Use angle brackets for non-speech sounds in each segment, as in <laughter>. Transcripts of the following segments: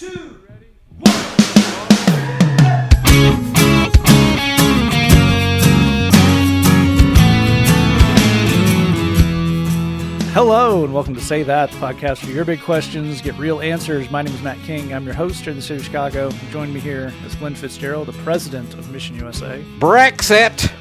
Hello, and welcome to Say That, the podcast for your big questions, get real answers. My name is Matt King. I'm your host here in the city of Chicago. Join me here is Glenn Fitzgerald, the president of Mission USA. Brexit.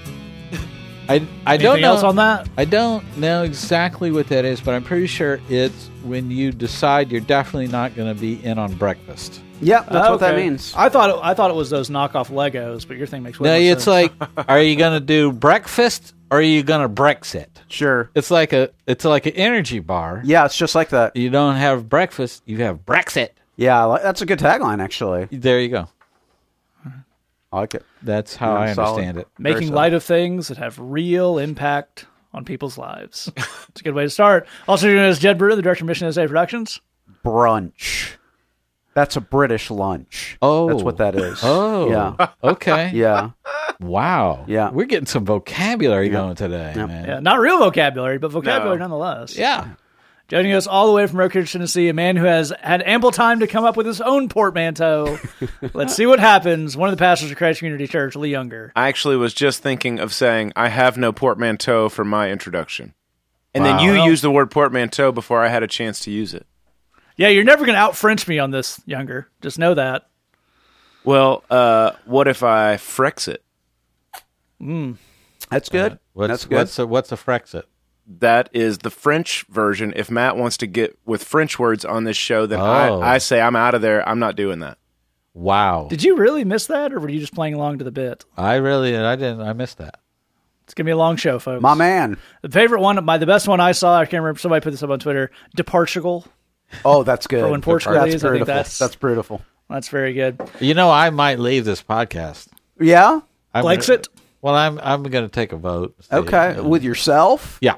I I don't know else on that? I don't know exactly what that is, but I'm pretty sure it's when you decide you're definitely not going to be in on breakfast. Yep, that's what that Okay. means. I thought it, I thought it was those knockoff Legos, but your thing makes way No, more it's sense. like, <laughs> are you going to do breakfast or are you going to Brexit? Sure. It's like a it's like an energy bar. Yeah, it's just like that. You don't have breakfast, you have Brexit. Yeah, I like- that's a good tagline, actually. There you go. I like it. That's how Yeah, I solid. understand it. Very making solid. light of things that have real impact on people's lives. <laughs> it's a good way to start. Also joining us, Jed Brewer, the director of Mission USA Productions. Brunch. That's a British lunch. Oh. That's what that is. Oh, oh. Yeah. <laughs> Okay. <laughs> Yeah. Wow. Yeah. We're getting some vocabulary going today, Yep. man. Yeah, not real vocabulary, but vocabulary No. nonetheless. Yeah. Joining us all the way from Oak Ridge, Tennessee, a man who has had ample time to come up with his own portmanteau. <laughs> Let's see what happens. One of the pastors of Christ Community Church, Lee Younger. I actually was just thinking of saying I have no portmanteau for my introduction. And then you Well- used the word portmanteau before I had a chance to use it. Yeah, you're never going to out French me on this, Younger. Just know that. Well, uh, what if I frex it? That's good. What's that's good. what's a, what's a Frexit? That is the French version. If Matt wants to get with French words on this show, then Oh. I, I say I'm out of there. I'm not doing that. Wow. Did you really miss that, or were you just playing along to the bit? I really I didn't I missed that. It's going to be a long show, folks. My man. The favorite one, my the best one I saw, I can't remember, somebody put this up on Twitter, Departugal. Oh, that's good. For when Portugal that's leaves, I think beautiful. that's- that's beautiful. That's very good. You know, I might leave this podcast. Yeah. I'm Likes gonna- it? Well, I'm I'm going to take a vote. Okay. you know. With yourself. yeah.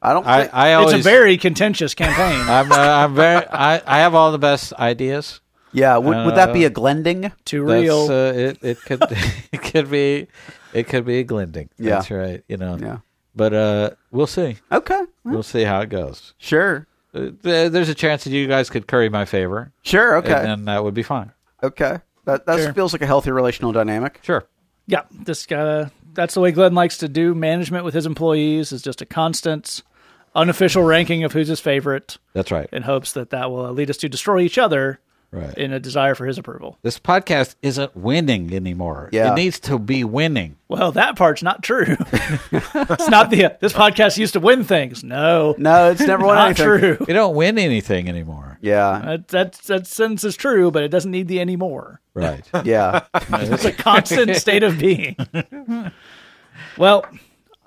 I don't. I think, I always it's a very contentious campaign. <laughs> I'm uh, I'm very I I have all the best ideas. yeah. Would, would that be Uh, a Glending? Too That's, real. uh, it it could <laughs> it could be it could be a Glending. Yeah. That's right. You know. Yeah. But uh, we'll see. Okay. We'll see how it goes. Sure. Uh, there's a chance that you guys could curry my favor. Sure. Okay. And then that would be fine. okay. That that Sure. feels like a healthy relational dynamic. Sure. yeah, this guy, that's the way Glenn likes to do management with his employees is just a constant, unofficial ranking of who's his favorite That's right. in hopes that that will lead us to destroy each other Right. in a desire for his approval. This podcast isn't winning anymore. Yeah. It needs to be winning. Well, that part's not true. <laughs> it's not the this podcast used to win things. No, No, it's never won not anything. true. We don't win anything anymore. Yeah. That, that that sentence is true, but it doesn't need the anymore. Right. <laughs> Yeah. <laughs> It's a constant state of being. well,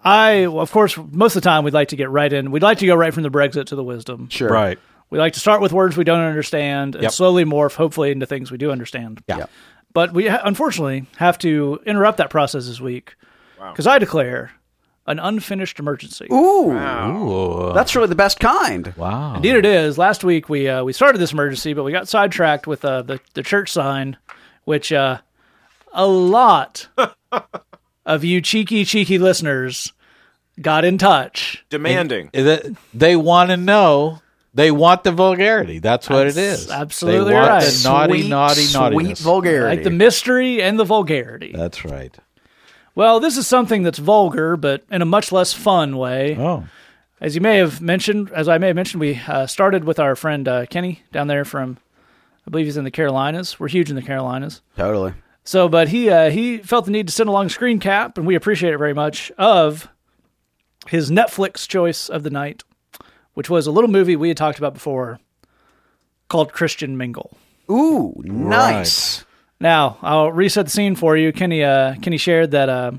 I of course most of the time we'd like to get right in. We'd like to go right from the Brexit to the wisdom. Sure. right. We like to start with words we don't understand and Yep. slowly morph, hopefully, into things we do understand. Yeah. Yeah. But we ha- unfortunately have to interrupt that process this week because I declare an unfinished emergency. Ooh. Ooh. That's really the best kind. wow. Indeed, it is. Last week we uh, we started this emergency, but we got sidetracked with uh, the the church sign, which uh, a lot <laughs> of you cheeky cheeky listeners got in touch. Demanding. Is it- They want to know. They want the vulgarity. That's what it That's is. absolutely they want right. The naughty, Sweet, naughty, sweet vulgarity. Like the mystery and the vulgarity. That's right. Well, this is something that's vulgar, but in a much less fun way. Oh, As you may have mentioned, as I may have mentioned, we uh, started with our friend uh, Kenny down there from, I believe he's in the Carolinas. We're huge in the Carolinas. Totally. So, but he uh, he felt the need to send along a screen cap, and we appreciate it very much. Of his Netflix choice of the night, which was a little movie we had talked about before, called Christian Mingle. Ooh, nice. Now I'll reset the scene for you. Kenny uh, Kenny shared that uh,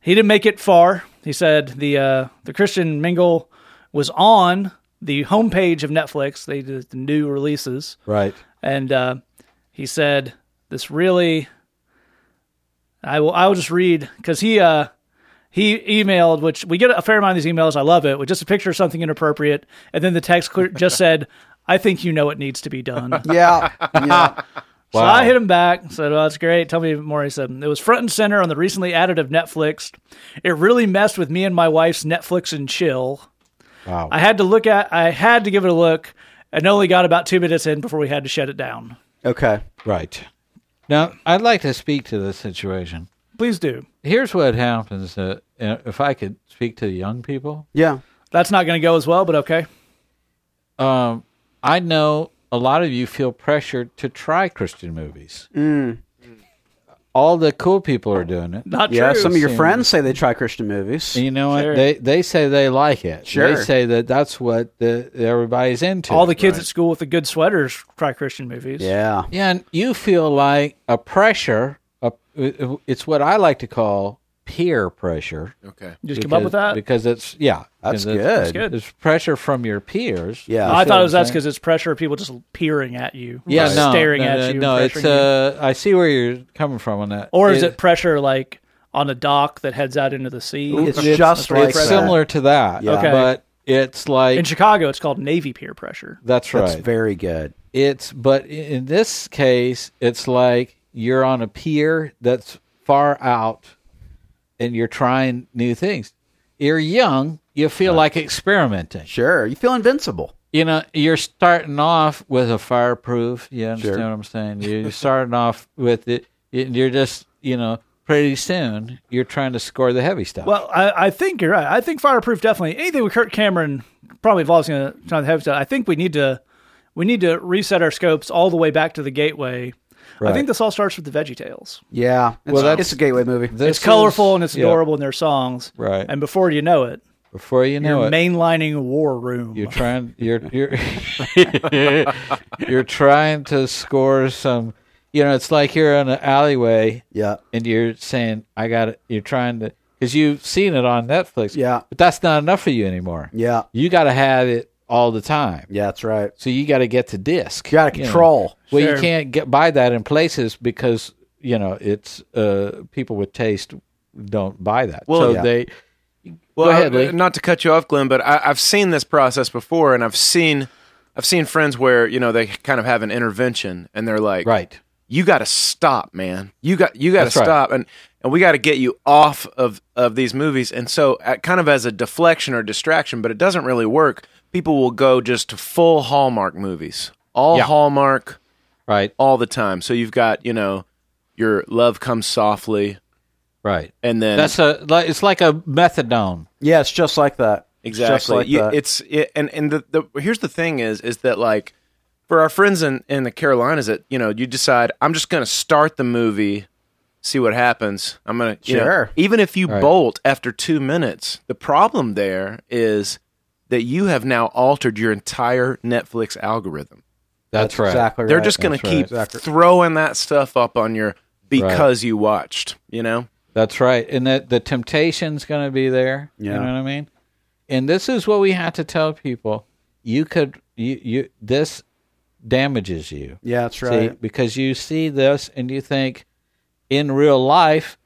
he didn't make it far. He said the uh, the Christian Mingle was on the homepage of Netflix. They did the new releases, right. and uh, he said this really. I will. I will just read because he uh, he emailed, which we get a fair amount of these emails. I love it with just a picture of something inappropriate, and then the text <laughs> just said, "I think you know what needs to be done." <laughs> Yeah. Yeah. So Wow. I hit him back. Said, "Well, that's great. Tell me more." He said, "It was front and center on the recently added of Netflix. It really messed with me and my wife's Netflix and chill. Wow. I had to look at. I had to give it a look, and only got about two minutes in before we had to shut it down. Okay. Right. Now, I'd like to speak to this situation. Please do. Here's what happens uh, if I could speak to the young people. Yeah. That's not going to go as well, but okay. Um, I know a lot of you feel pressured to try Christian movies. All the cool people are doing it. Not Yeah. true. Some of your friends say they try Christian movies. You know what? Sure. They they say they like it. Sure. They say that that's what the, everybody's into. All the kids at school with the good sweaters try Christian movies. Yeah. Yeah, and you feel like a pressure. A, it's what I like to call peer pressure. Okay. You just come up with that? because it's yeah, That's 'cause it's- good. That's good. It's pressure from your peers. Yeah. I thought it was I'm that's because it's pressure of people just peering at you. Yeah, or no, staring no, at no, you. No, it's pressuring you. uh, I see where you're coming from on that. or is it pressure like on a dock that heads out into the sea? It's It's- just like it's similar to that. Yeah. Okay. but it's like In Chicago, it's called Navy peer pressure. that's right. That's very good. It's but in this case, it's like you're on a pier that's far out, and you're trying new things. You're young. You feel like experimenting. Sure. You feel invincible. You know, you're starting off with a fireproof. You understand Sure. what I'm saying? You're starting off with it. You're just, you know, pretty soon you're trying to score the heavy stuff. Well, I, I think you're right. I think fireproof definitely anything with Kirk Cameron probably involves going to try heavy stuff. I think we need to we need to reset our scopes all the way back to the gateway. I think this all starts with the Veggie Tales. Yeah. It's, Well, that's- it's a gateway movie. It's colorful is- and it's yeah, adorable in their songs. Right. And before you know it, Before you know you're it, mainlining War Room. You're trying. You're <laughs> you're <laughs> you're trying to score some. You know, it's like you're in an alleyway Yeah. and you're saying, "I got it." You're trying to because you've seen it on Netflix. Yeah. but that's not enough for you anymore. Yeah. You got to have it all the time. Yeah, that's right. So you got to get to disc. You got to know. control. Well, Sure. you can't get buy that in places because you know it's uh people with taste don't buy that. Well, so yeah. they Well, ahead, uh, Lee. not to cut you off, Glenn, but I, I've seen this process before, and I've seen, I've seen friends where you know they kind of have an intervention, and they're like, right. you got to stop, man. You got you got to That's right. stop, and and we got to get you off of of these movies. And so, uh, kind of as a deflection or distraction, but it doesn't really work. People will go just to full Hallmark movies, all Yeah. Hallmark, Right. all the time. So you've got you know your love comes softly, Right. and then That's a like it's like a methadone. Yeah, it's just like that. Exactly. Just like You- that. It's it, and and the, the here's the thing is is that like for our friends in in the Carolinas that you know you decide I'm just going to start the movie, see what happens. I'm going to you know, Sure. even if you Right. bolt after two minutes, the problem there is that you have now altered your entire Netflix algorithm. That's, right. Exactly. They're right. just going to That's right. keep throwing that stuff up on your because you watched. You know. That's right. And that the temptation's going to be there. Yeah. You know what I mean? And this is what we have to tell people. You could you you this damages you. Yeah, that's See, right. because you see this and you think in real life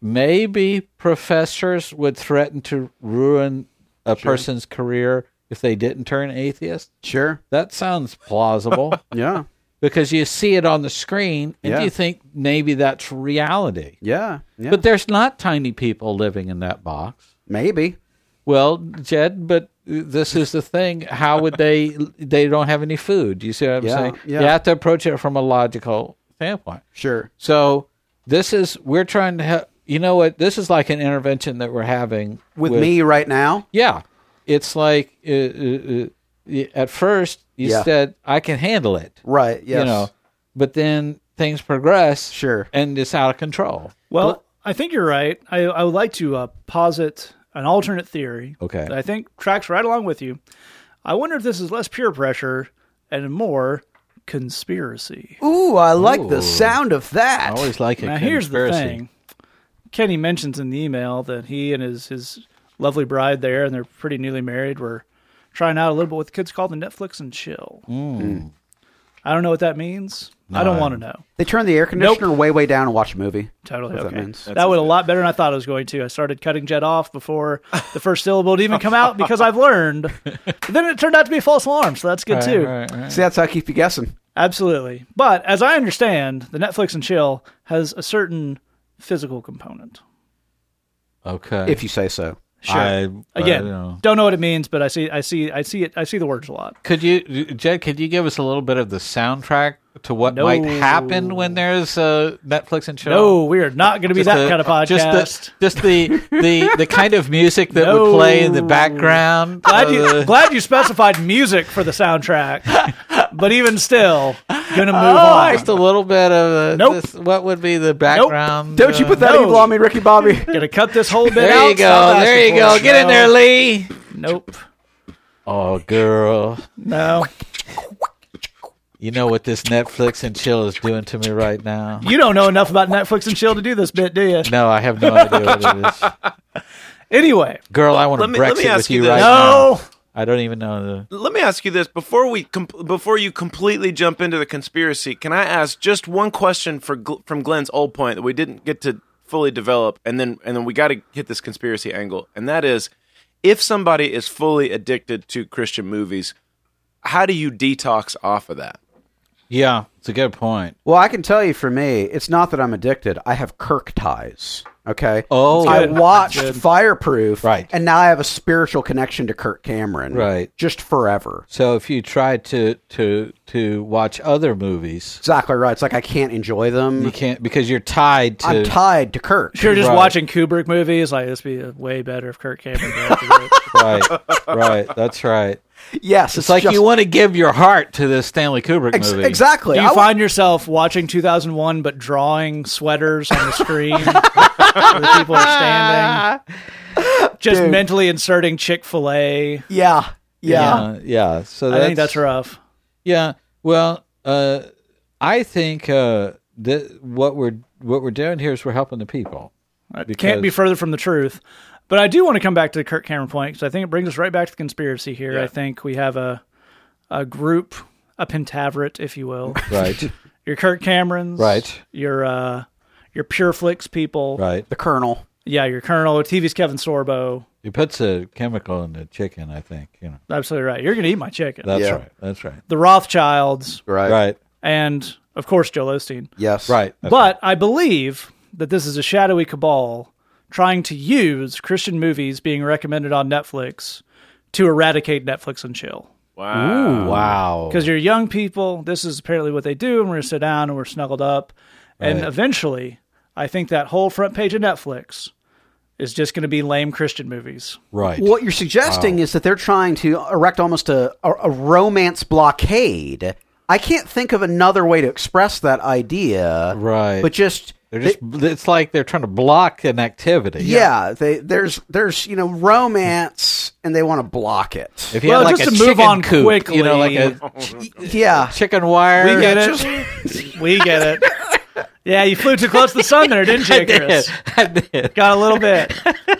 maybe professors would threaten to ruin a person's career if they didn't turn atheist. Sure. That sounds plausible <laughs> Yeah. because you see it on the screen and Yeah. you think maybe that's reality. Yeah. Yeah. But there's not tiny people living in that box. Maybe. Well, Jed, but this is the thing. How would they? They don't have any food. You see what I'm Yeah, saying? yeah. You have to approach it from a logical standpoint. Sure. So this is we're trying to help. You know what? This is like an intervention that we're having With, me right now. Yeah, it's like uh, uh, uh, at first you Yeah. said I can handle it. Right. Yes. You know, but then things progress. Sure. and it's out of control. Well, I think you're right. I, I would like to uh, posit an alternate theory. Okay. That I think tracks right along with you. I wonder if this is less peer pressure and more conspiracy. Ooh, I like Ooh. the sound of that. I always like a Now, here's the conspiracy. thing. Kenny mentions in the email that he and his, his lovely bride there, and they're pretty newly married, were trying out a little bit what the kids call the Netflix and chill. Mm. I don't know what that means. I don't want to know. They turn the air conditioner way, way down and watch a movie. Totally. What that okay. means. That went a lot better than I thought it was going to. I started cutting Jed off before the first syllable would even come out because I've learned. But <laughs> then it turned out to be a false alarm, so that's good Right, too. right, right. See, that's how I keep you guessing. Absolutely. But as I understand, the Netflix and chill has a certain physical component. Okay. If you say so. Sure. I, Again, I don't know. don't know what it means, but I see, I see, I see it. I see the words a lot. Could you, Jed? Could you give us a little bit of the soundtrack to what No. might happen when there's a Netflix and chill? No, we are not going to be Just that the- kind of podcast. Just the, just the the the kind of music that No. would play in the background. glad you, the- glad you specified music for the soundtrack, but even still, gonna move Oh, on. just a little bit of uh, Nope. this- what would be the background? Don't you uh, put that No. evil on me, Ricky Bobby. <laughs> Gonna cut this whole bit There out. you go. Stop There you go. it. Get in there, Lee. Nope. Oh, girl. No. You know what this Netflix and chill is doing to me right now? You don't know enough about Netflix and chill to do this bit, do you? No, I have no idea what it is. <laughs> Anyway, Girl, I want to Let me- let me Brexit ask with you you this. right now. no. I don't even know the. Let me ask you this before we com- before you completely jump into the conspiracy. Can I ask just one question for Gl- from Glenn's old point that we didn't get to fully develop, and then and then we got to hit this conspiracy angle, and that is, if somebody is fully addicted to Christian movies, how do you detox off of that? Yeah, it's a good point. Well, I can tell you for me, it's not that I'm addicted. I have Kirk ties. Okay. Oh, I watched Fireproof, Right. and now I have a spiritual connection to Kirk Cameron, Right. Just forever. So if you try to to to watch other movies, Exactly right. It's like I can't enjoy them. you can't because you're tied to. I'm tied to Kirk. If you're just Right. watching Kubrick movies, like this would be way better if Kirk Cameron <laughs> right, right. That's right. Yes, It's like just- you want to give your heart to this Stanley Kubrick Ex- movie. exactly. Do you wa- find yourself watching 2001 but drawing sweaters on the screen <laughs> where the people are standing? <laughs> Just Dude. mentally inserting Chick fil A. yeah, yeah. Yeah, yeah. So I think that's rough. Yeah. Well, uh, I think uh, that what we're what we're doing here is we're helping the people. It can't be further from the truth. But I do want to come back to the Kirk Cameron point because I think it brings us right back to the conspiracy here. Yeah. I think we have a a group, a Pentaverate, if you will. <laughs> Right. <laughs> your Kirk Camerons, Right. Your uh, your PureFlix people, right. The Colonel. Yeah, your Colonel. TV's Kevin Sorbo. He puts a chemical in the chicken. I think you know. Absolutely right. You're gonna eat my chicken. That's Yeah. right. That's right. the Rothschilds, Right. Right. and of course Joel Osteen. Yes. Right. That's but I believe that this is a shadowy cabal trying to use Christian movies being recommended on Netflix to eradicate Netflix and chill. Wow. Wow. Because you're young people, this is apparently what they do, and we're gonna sit down and we're snuggled up. And eventually, I think that whole front page of Netflix is just going to be lame Christian movies. Right. What you're suggesting is that they're trying to erect almost a, a, a romance blockade. I can't think of another way to express that idea. Right. But just They're just. it's like they're trying to block an activity. yeah, they there's there's you know romance and they want to block it. If you Well, had like just a to move on coop, you know, like a <laughs> Yeah. chicken wire. We get it. we get it. Yeah, you flew too close to the sun there, didn't you, <laughs> I did. Chris? I did. Got a little bit.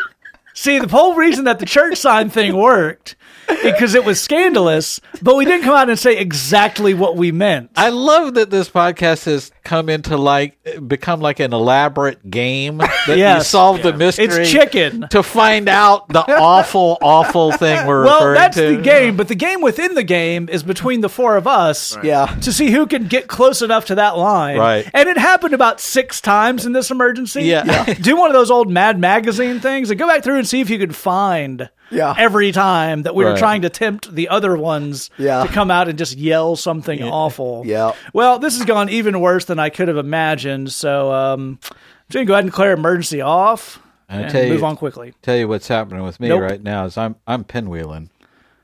<laughs> See, the whole reason that the church sign thing worked because it was scandalous, but we didn't come out and say exactly what we meant. I love that this podcast has come into like become like an elaborate game that you Yes. solve the mystery. It's chicken. to find out the awful, awful thing we're Well, referring that's to. the game, but the game within the game is between the four of us. Yeah. To see who can get close enough to that line. Right. And it happened about six times in this emergency. Yeah. Yeah. Do one of those old Mad Magazine things and go back through and see if you could find Yeah. every time that we were trying to tempt the other ones Yeah. to come out and just yell something awful. Yeah. Well, this has gone even worse than I could have imagined. So um, I'm going to go ahead and declare emergency off I and tell you- move on quickly. Tell you what's happening with me Nope. right now is I'm I'm pinwheeling.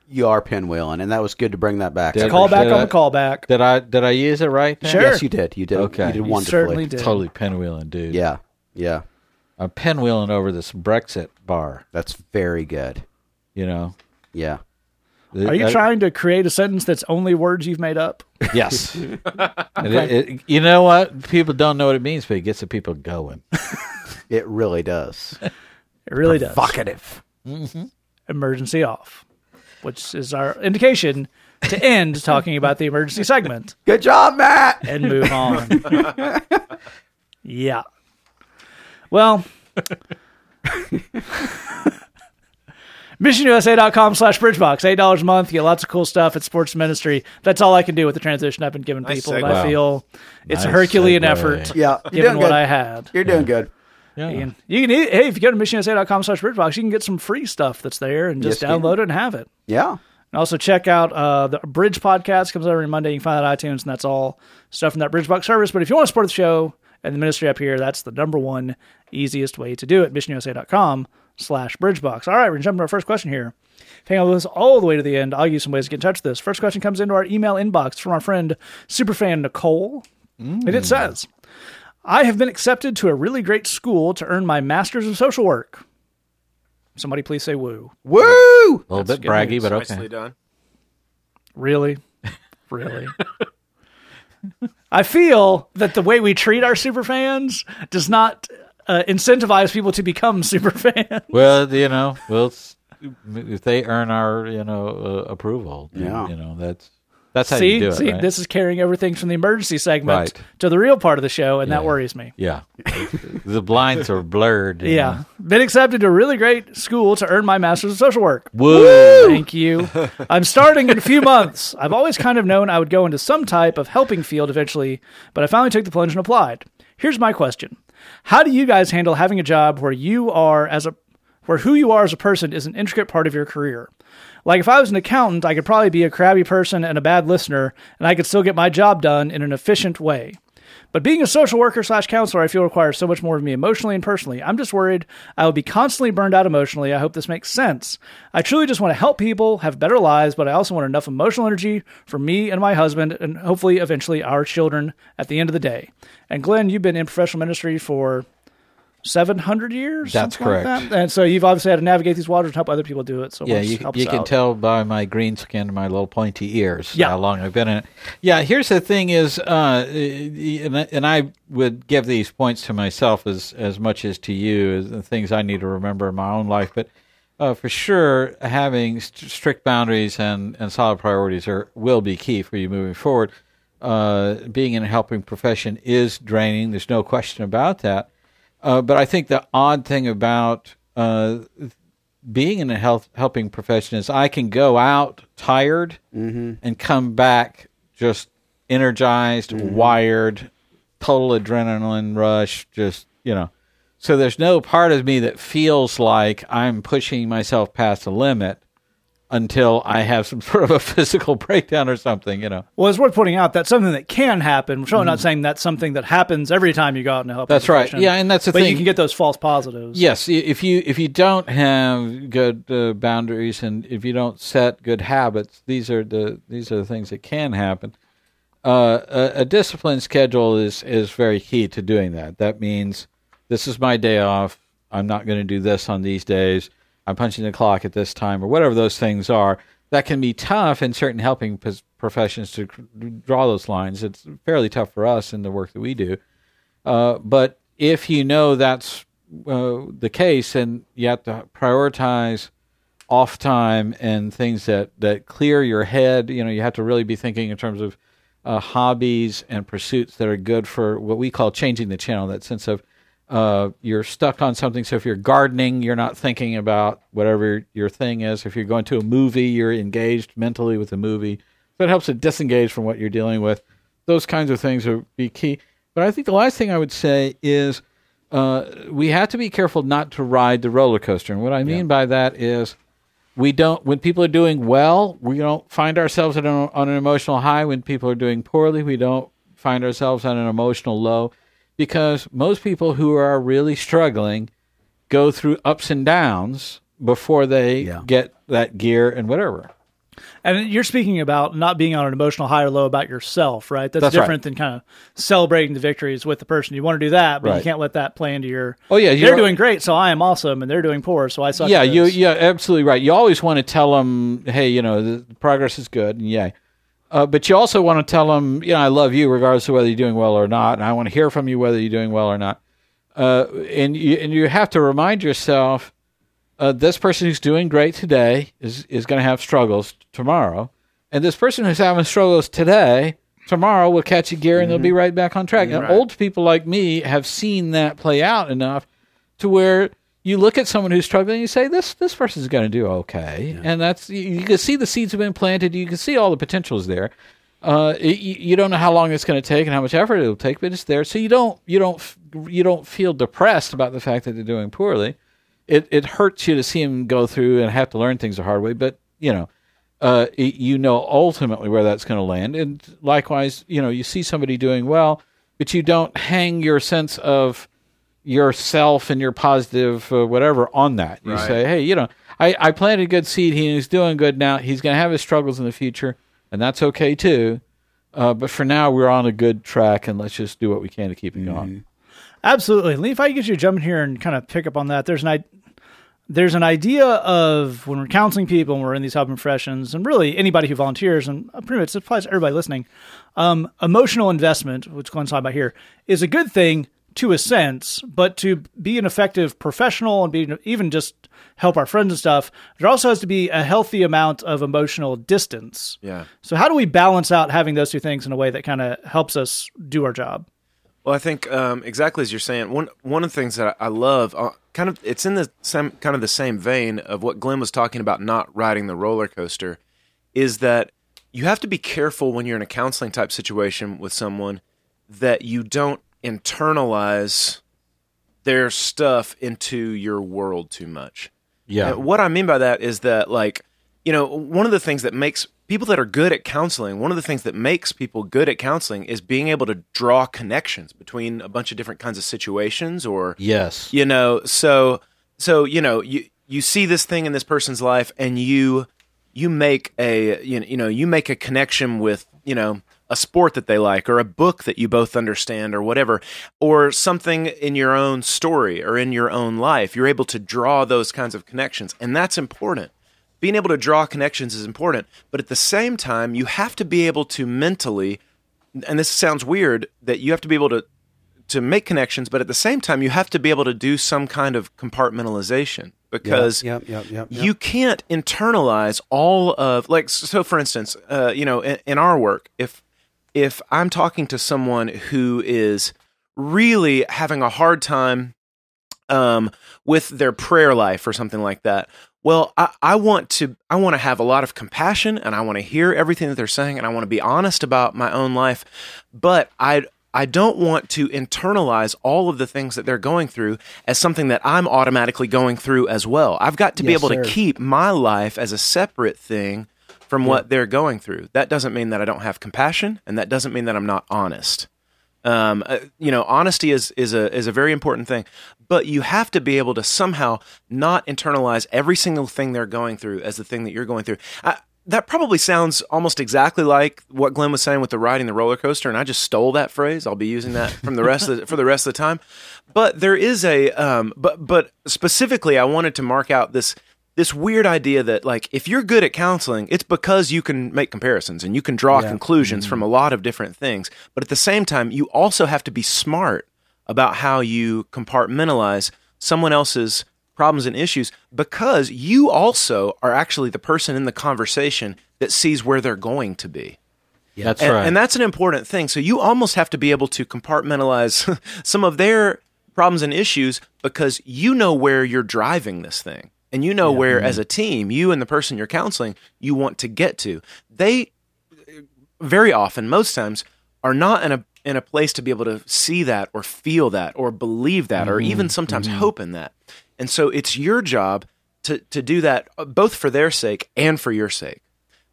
You are pinwheeling, and that was good to bring that back. Did- Call back Did on I- the callback. Did I did I use it right? Then? Sure. Yes, you did. You did. Okay. You did You wonderfully. certainly did. Totally pinwheeling, dude. Yeah. Yeah. I'm pinwheeling over this Brexit bar. That's very good. You know. Yeah. Are you I- trying to create a sentence that's only words you've made up? Yes. <laughs> And it- it- you know what? People don't know what it means, but it gets the people going. <laughs> It really does. It really does. Vocative. Mm-hmm. Emergency off, which is our indication to end talking about the emergency segment <laughs> Good job, Matt. and move on. yeah. Well, missionusa.com slash bridgebox. $8 a month. You get lots of cool stuff. It's sports ministry. That's all I can do with the transition I've been giving Nice people. And segue. I feel it's a Herculean segue. effort Yeah. You're given doing what. I had. You're doing good. Yeah. You can, you can hey, if you go to missionusa.com slash bridgebox, you can get some free stuff that's there and just Yes, download it and have it. Yeah. And also check out uh, the Bridge podcast comes out every Monday. You can find that on iTunes, and that's all stuff from that Bridgebox service. But if you want to support the show and the ministry up here, that's the number one easiest way to do it. MissionUSA.com slash Bridgebox. All right, we're jumping to our first question here. Hang on with us all the way to the end. I'll use some ways to get in touch with this. First question comes into our email inbox from our friend Superfan Nicole. And it mm. says, I have been accepted to a really great school to earn my master's of social work. Somebody please say woo. Woo! A little bit braggy, news. but Nicely okay. done. Really? <laughs> Really? I feel that the way we treat our super fans does not uh, incentivize people to become <laughs> super fans. Well, you know, well, s- if they earn our, you know, uh, approval, then, Yeah. you know, that's that's how see, you do it. see, right? this is carrying everything from the emergency segment Right. to the real part of the show, and that worries me. yeah, the blinds are blurred. Yeah, know. been accepted to a really great school to earn my master's of social work. Woo! Thank you. I'm starting in a few months. I've always kind of known I would go into some type of helping field eventually, but I finally took the plunge and applied. Here's my question. How do you guys handle having a job where you are as a where who you are as a person is an intricate part of your career? Like if I was an accountant, I could probably be a crabby person and a bad listener, and I could still get my job done in an efficient way. But being a social worker slash counselor, I feel requires so much more of me emotionally and personally. I'm just worried I will be constantly burned out emotionally. I hope this makes sense. I truly just want to help people have better lives, but I also want enough emotional energy for me and my husband, and hopefully eventually our children at the end of the day. And Glenn, you've been in professional ministry for 700 years? That's something like correct. that? And so you've obviously had to navigate these waters and help other people do it. So Yeah, you, you can out. tell by my green skin and my little pointy ears Yeah. how long I've been in it. Yeah, here's the thing is, uh, and, I- and I would give these points to myself as, as much as to you as the things I need to remember in my own life. But uh, for sure, having st- strict boundaries and, and solid priorities are will be key for you moving forward. Uh, being in a helping profession is draining. There's no question about that. Uh, but I think the odd thing about uh, being in a health helping profession is I can go out tired and come back just energized, wired, total adrenaline rush, just you know. So there's no part of me that feels like I'm pushing myself past the limit until I have some <laughs> sort of a physical breakdown or something, you know. Well, it's worth pointing out that's something that can happen. We're certainly not saying that's something that happens every time you go out and help. Mm. That's right. Yeah, and that's the but thing. you can get those false positives. Yes, if you if you don't have good uh, boundaries and if you don't set good habits, these are the these are the things that can happen. Uh, a, a disciplined schedule is is very key to doing that. That means this is my day off. I'm not going to do this on these days. I'm punching the clock at this time, or whatever those things are. That can be tough in certain helping professions to draw those lines. It's fairly tough for us in the work that we do. Uh, but if you know that's uh, the case, and you have to prioritize off time and things that, that clear your head, you know, you have to really be thinking in terms of uh, hobbies and pursuits that are good for what we call changing the channel. That sense of uh, you're stuck on something. So if you're gardening, you're not thinking about whatever your thing is. If you're going to a movie, you're engaged mentally with the movie. So it helps to disengage from what you're dealing with. Those kinds of things would be key. But I think the last thing I would say is uh, we have to be careful not to ride the roller coaster. And what I mean by that is we don't when people are doing well, we don't find ourselves an, on an emotional high. When people are doing poorly, we don't find ourselves on an emotional low because most people who are really struggling go through ups and downs before they Yeah. get that gear and whatever. And you're speaking about not being on an emotional high or low about yourself, right? That's, That's right. different than kind of celebrating the victories with the person. You want to do that, but you can't let that play into your. Oh, yeah, they're you're- doing great, so I am awesome, and they're doing poor, so I suck. yeah, at you this. yeah, absolutely right. You always want to tell them, hey, you know, the progress is good, and yay. Uh, but you also want to tell them, you know, I love you regardless of whether you're doing well or not, and I want to hear from you whether you're doing well or not. Uh, and you and you have to remind yourself, uh, this person who's doing great today is is going to have struggles tomorrow, and this person who's having struggles today tomorrow will catch a gear and they'll be right back on track. And old people like me have seen that play out enough to where you look at someone who's struggling and you say this this person's going to do okay and that's you, you can see the seeds have been planted you can see all the potentials there uh, it, you, you don't know how long it's going to take and how much effort it'll take, but it's there. So you don't you don't you don't feel depressed about the fact that they're doing poorly. It it hurts you to see them go through and have to learn things the hard way, but you know, uh, it, you know ultimately where that's going to land. And likewise, you know, you see somebody doing well, but you don't hang your sense of yourself and your positive uh, whatever on that. You Right. say, hey, you know, I, I planted a good seed. He's doing good now. He's going to have his struggles in the future, and that's okay too. Uh, but for now, we're on a good track, and let's just do what we can to keep it going. Absolutely. Lee, if I could get you to jump in here and kind of pick up on that, there's an I- there's an idea of when we're counseling people and we're in these helping professions, and really anybody who volunteers, and pretty much it applies to everybody listening. Um, emotional investment, which Glenn's talking about here, is a good thing to a sense, but to be an effective professional and be even just help our friends and stuff, there also has to be a healthy amount of emotional distance. Yeah. So how do we balance out having those two things in a way that kind of helps us do our job? Well, I think um, exactly as you're saying. One one of the things that I love, uh, kind of, it's in the same kind of the same vein of what Glenn was talking about, not riding the roller coaster, is that you have to be careful when you're in a counseling type situation with someone that you don't internalize their stuff into your world too much. Yeah. And what I mean by that is that, like, you know, one of the things that makes people that are good at counseling, one of the things that makes people good at counseling is being able to draw connections between a bunch of different kinds of situations or, yes. you know, so, so, you know, you, you see this thing in this person's life and you, you make a, you know, you know, you make a connection with, you know, a sport that they like or a book that you both understand or whatever or something in your own story or in your own life you're able to draw those kinds of connections. And that's important. Being able to draw connections is important. But at the same time you have to be able to mentally and this sounds weird that you have to be able to to make connections but at the same time you have to be able to do some kind of compartmentalization because Yep, yep, yep, you can't internalize all of like so for instance uh, you know in, in our work if if i'm talking to someone who is really having a hard time um, with their prayer life or something like that well I, I want to i want to have a lot of compassion and i want to hear everything that they're saying and i want to be honest about my own life but i I don't want to internalize all of the things that they're going through as something that I'm automatically going through as well. I've got to be able sir. to keep my life as a separate thing from what they're going through. That doesn't mean that I don't have compassion, and that doesn't mean that I'm not honest. Um, uh, you know, honesty is is a is a very important thing, but you have to be able to somehow not internalize every single thing they're going through as the thing that you're going through. I, that probably sounds almost exactly like what Glenn was saying with the riding the roller coaster, and I just stole that phrase. I'll be using that from the rest of the, for the rest of the time. But there is a um, but but specifically, I wanted to mark out this this weird idea that like if you're good at counseling, it's because you can make comparisons and you can draw conclusions from mm-hmm. a lot of different things. But at the same time, you also have to be smart about how you compartmentalize someone else's problems and issues because you also are actually the person in the conversation that sees where they're going to be. That's And, right. and that's an important thing. So you almost have to be able to compartmentalize <laughs> some of their problems and issues because you know where you're driving this thing. And you know where, as a team, you and the person you're counseling, you want to get to. They very often, most times, are not in a in a place to be able to see that or feel that or believe that or even sometimes hope in that. And so it's your job to to do that uh, both for their sake and for your sake.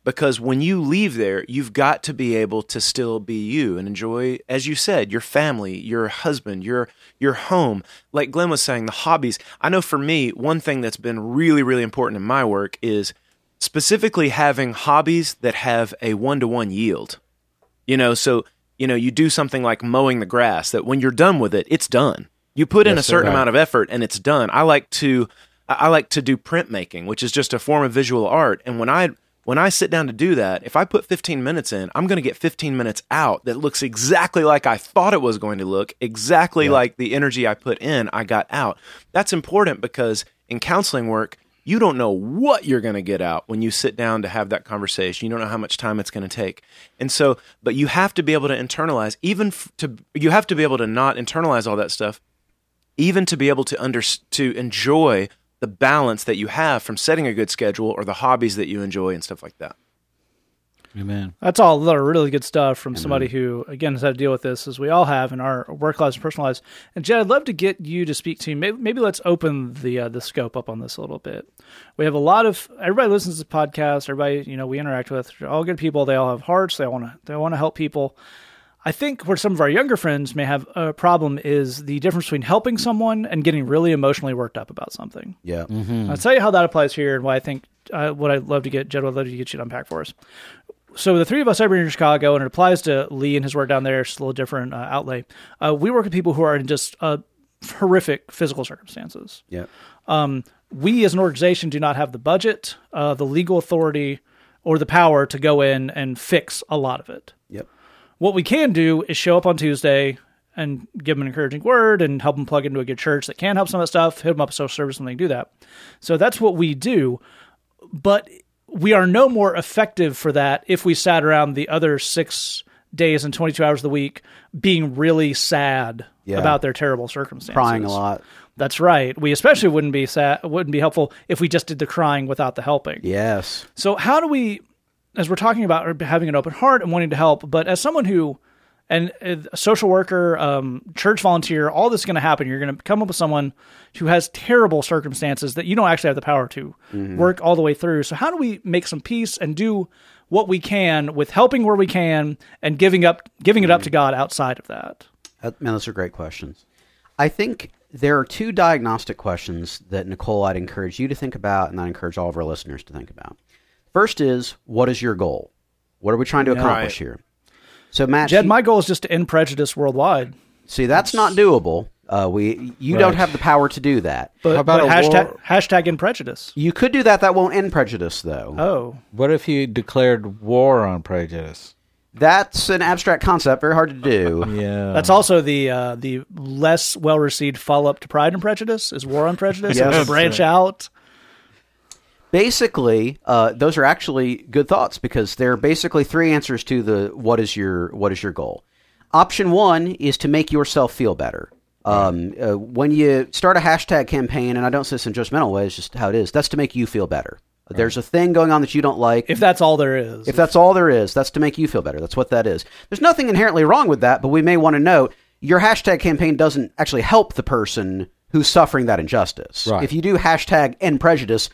Because when you leave there, you've got to be able to still be you and enjoy, as you said, your family, your husband, your your home. Like Glenn was saying, the hobbies. I know for me, one thing that's been really, really important in my work is specifically having hobbies that have a one to one yield. You know, so you know, you do something like mowing the grass that when you're done with it, it's done. You put in a certain Right. amount of effort and it's done. I like to I like to do printmaking, which is just a form of visual art. And when I when I sit down to do that, if I put 15 minutes in, I'm going to get 15 minutes out that looks exactly like I thought it was going to look, exactly like the energy I put in, I got out. That's important because in counseling work, you don't know what you're going to get out when you sit down to have that conversation. You don't know how much time it's going to take. And so, but you have to be able to internalize, even f- to, you have to be able to not internalize all that stuff, even to be able to under, to enjoy the balance that you have from setting a good schedule or the hobbies that you enjoy and stuff like that. Amen. That's all a lot of really good stuff from somebody who, again, has had to deal with this, as we all have in our work lives and personal lives. And Jed, I'd love to get you to speak to. Maybe, maybe let's open the uh, the scope up on this a little bit. We have a lot of everybody listens to the podcast. Everybody, you know, we interact with. They're all good people. They all have hearts. They want to they want to help people. I think where some of our younger friends may have a problem is the difference between helping someone and getting really emotionally worked up about something. Yeah. I'll tell you how that applies here and why I think uh, what I'd love to get Jed, I'd love to get you to unpack for us. So the three of us are in Chicago, and it applies to Lee and his work down there. It's a little different uh, outlay. Uh, we work with people who are in just uh, horrific physical circumstances. Yeah. We, as an organization, do not have the budget, uh, the legal authority, or the power to go in and fix a lot of it. Yep. What we can do is show up on Tuesday and give them an encouraging word and help them plug into a good church that can help some of that stuff, hit them up with social service and they can do that. So that's what we do. But we are no more effective for that if we sat around the other six days and 22 hours of the week being really sad Yeah. about their terrible circumstances. Crying a lot. That's right. We especially wouldn't be sad, wouldn't be helpful if we just did the crying without the helping. Yes. So how do we, as we're talking about having an open heart and wanting to help, but as someone who, and uh, a social worker, um, church volunteer, all this is going to happen. You're going to come up with someone who has terrible circumstances that you don't actually have the power to work all the way through. So how do we make some peace and do what we can with helping where we can and giving up, giving it up to God outside of that? Uh, man, those are great questions. I think there are two diagnostic questions that Nicole I'd encourage you to think about, and I encourage all of our listeners to think about. First is, what is your goal? What are we trying to accomplish Right. here? So, Matt, Jed, she- my goal is just to end prejudice worldwide. see, that's not doable. Uh, we, you don't have the power to do that. But, How about but a hashtag, war- hashtag end prejudice. You could do that. That won't end prejudice, though. Oh, What if you declared war on prejudice? That's an abstract concept, very hard to do. <laughs> Yeah. That's also the uh, the less well received follow up to Pride and Prejudice is War on Prejudice. Yes. It's a branch out. Basically, uh, those are actually good thoughts because they're basically three answers to the what is your what is your goal. Option one is to make yourself feel better. Um, uh, when you start a hashtag campaign, and I don't say this in judgmental way, it's just how it is. That's to make you feel better. There's a thing going on that you don't like. If that's all there is. If that's all there is, that's to make you feel better. That's what that is. There's nothing inherently wrong with that, but we may want to note your hashtag campaign doesn't actually help the person who's suffering that injustice. Right. If you do hashtag end prejudice,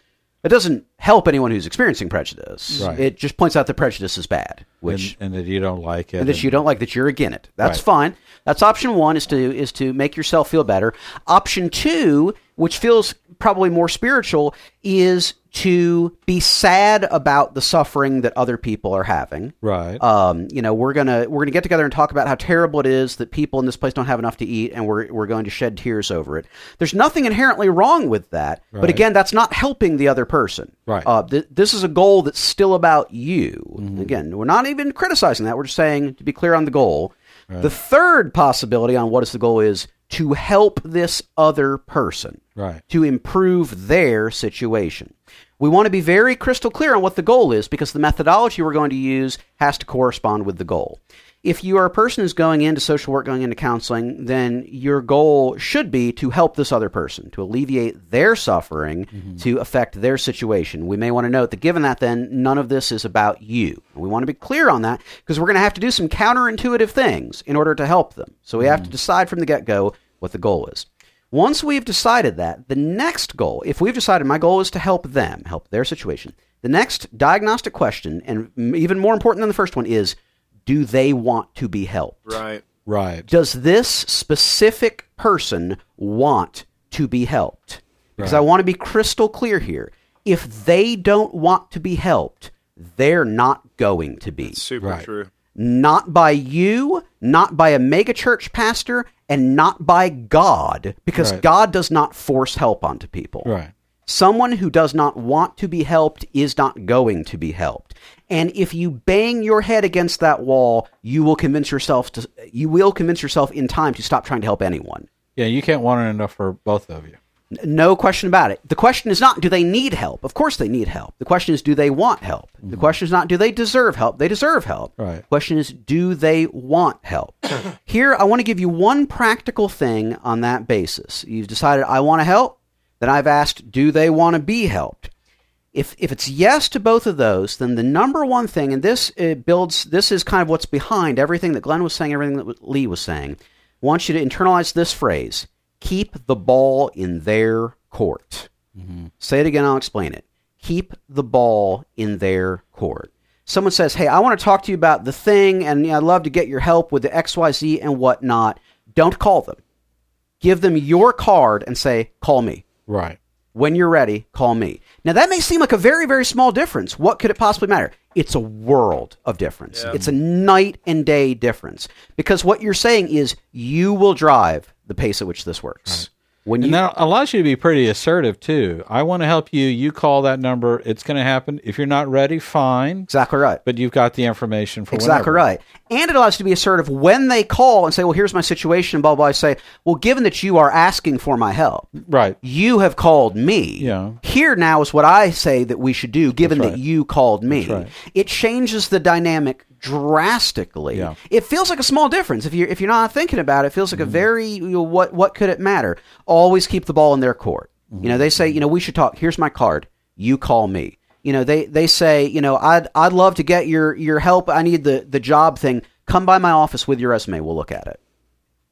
it doesn't help anyone who's experiencing prejudice. Right. It just points out that prejudice is bad, which and, and that you don't like it. and that you don't like that you're against it. That's Right. fine. That's option one is to is to make yourself feel better. Option two, which feels probably more spiritual, is to be sad about the suffering that other people are having. Right. Um, you know, we're gonna we're gonna get together and talk about how terrible it is that people in this place don't have enough to eat, and we're we're going to shed tears over it. There's nothing inherently wrong with that, but again, that's not helping the other person. Right. Uh, th- this is a goal that's still about you. Again, we're not even criticizing that. We're just saying to be clear on the goal. The third possibility on what is the goal is to help this other person Right. to improve their situation. We want to be very crystal clear on what the goal is because the methodology we're going to use has to correspond with the goal. If you are a person who's going into social work, going into counseling, then your goal should be to help this other person, to alleviate their suffering, mm-hmm. to affect their situation. We may want to note that given that, then none of this is about you. We want to be clear on that because we're going to have to do some counterintuitive things in order to help them. So we have to mm-hmm. decide from the get go what the goal is. Once we've decided that, the next goal, if we've decided my goal is to help them, help their situation, the next diagnostic question, and even more important than the first one, is do they want to be helped? Right. Right. Does this specific person want to be helped? Because I want to be crystal clear here. If they don't want to be helped, they're not going to be Super Right. true. not by you, not by a megachurch pastor, and not by God, because Right. God does not force help onto people. Right. Someone who does not want to be helped is not going to be helped. And if you bang your head against that wall, you will convince yourself to you will convince yourself in time to stop trying to help anyone. Yeah, you can't want it enough for both of you. No question about it. The question is not do they need help? Of course they need help. The question is do they want help? The mm-hmm. question is not do they deserve help? They deserve help. Right. question is do they want help? <coughs> Here I want to give you one practical thing on that basis. You've decided I want to help, then I've asked do they want to be helped? If if it's yes to both of those, then the number one thing, and this it builds, this is kind of what's behind everything that Glenn was saying, everything that Lee was saying. I want you to internalize this phrase: keep the ball in their court. Mm-hmm. Say it again. I'll explain it. Keep the ball in their court. Someone says, "Hey, I want to talk to you about the thing, and you know, I'd love to get your help with the X, Y, Z, and whatnot." Don't call them. Give them your card and say, "Call me." Right. When you're ready, call me. Now, that may seem like a very, very small difference. What could it possibly matter? It's a world of difference. It's a night and day difference. Because what you're saying is you will drive the pace at which this works. When you, And that allows you to be pretty assertive too. I want to help you. You call that number. It's going to happen. If you're not ready, fine. exactly right. But you've got the information for Exactly whenever. right. And it allows you to be assertive when they call and say, well, here's my situation, blah, blah, blah. I say, well, given that you are asking for my help, Right. you have called me. Yeah. Here now is what I say that we should do, given That's that you called me. Right. It changes the dynamic drastically. Yeah. It feels like a small difference. If you're if you're not thinking about it, it feels like Mm-hmm. a very you know, what what could it matter? Always keep the ball in their court. You know, they say, you know, we should talk. Here's my card. You call me. You know, they they say, you know, I'd I'd love to get your your help. I need the the job thing. Come by my office with your resume. We'll look at it.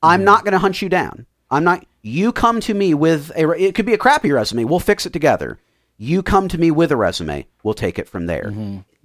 I'm not going to hunt you down. I'm not. You come to me with a. It could be a crappy resume. We'll fix it together. You come to me with a resume. We'll take it from there.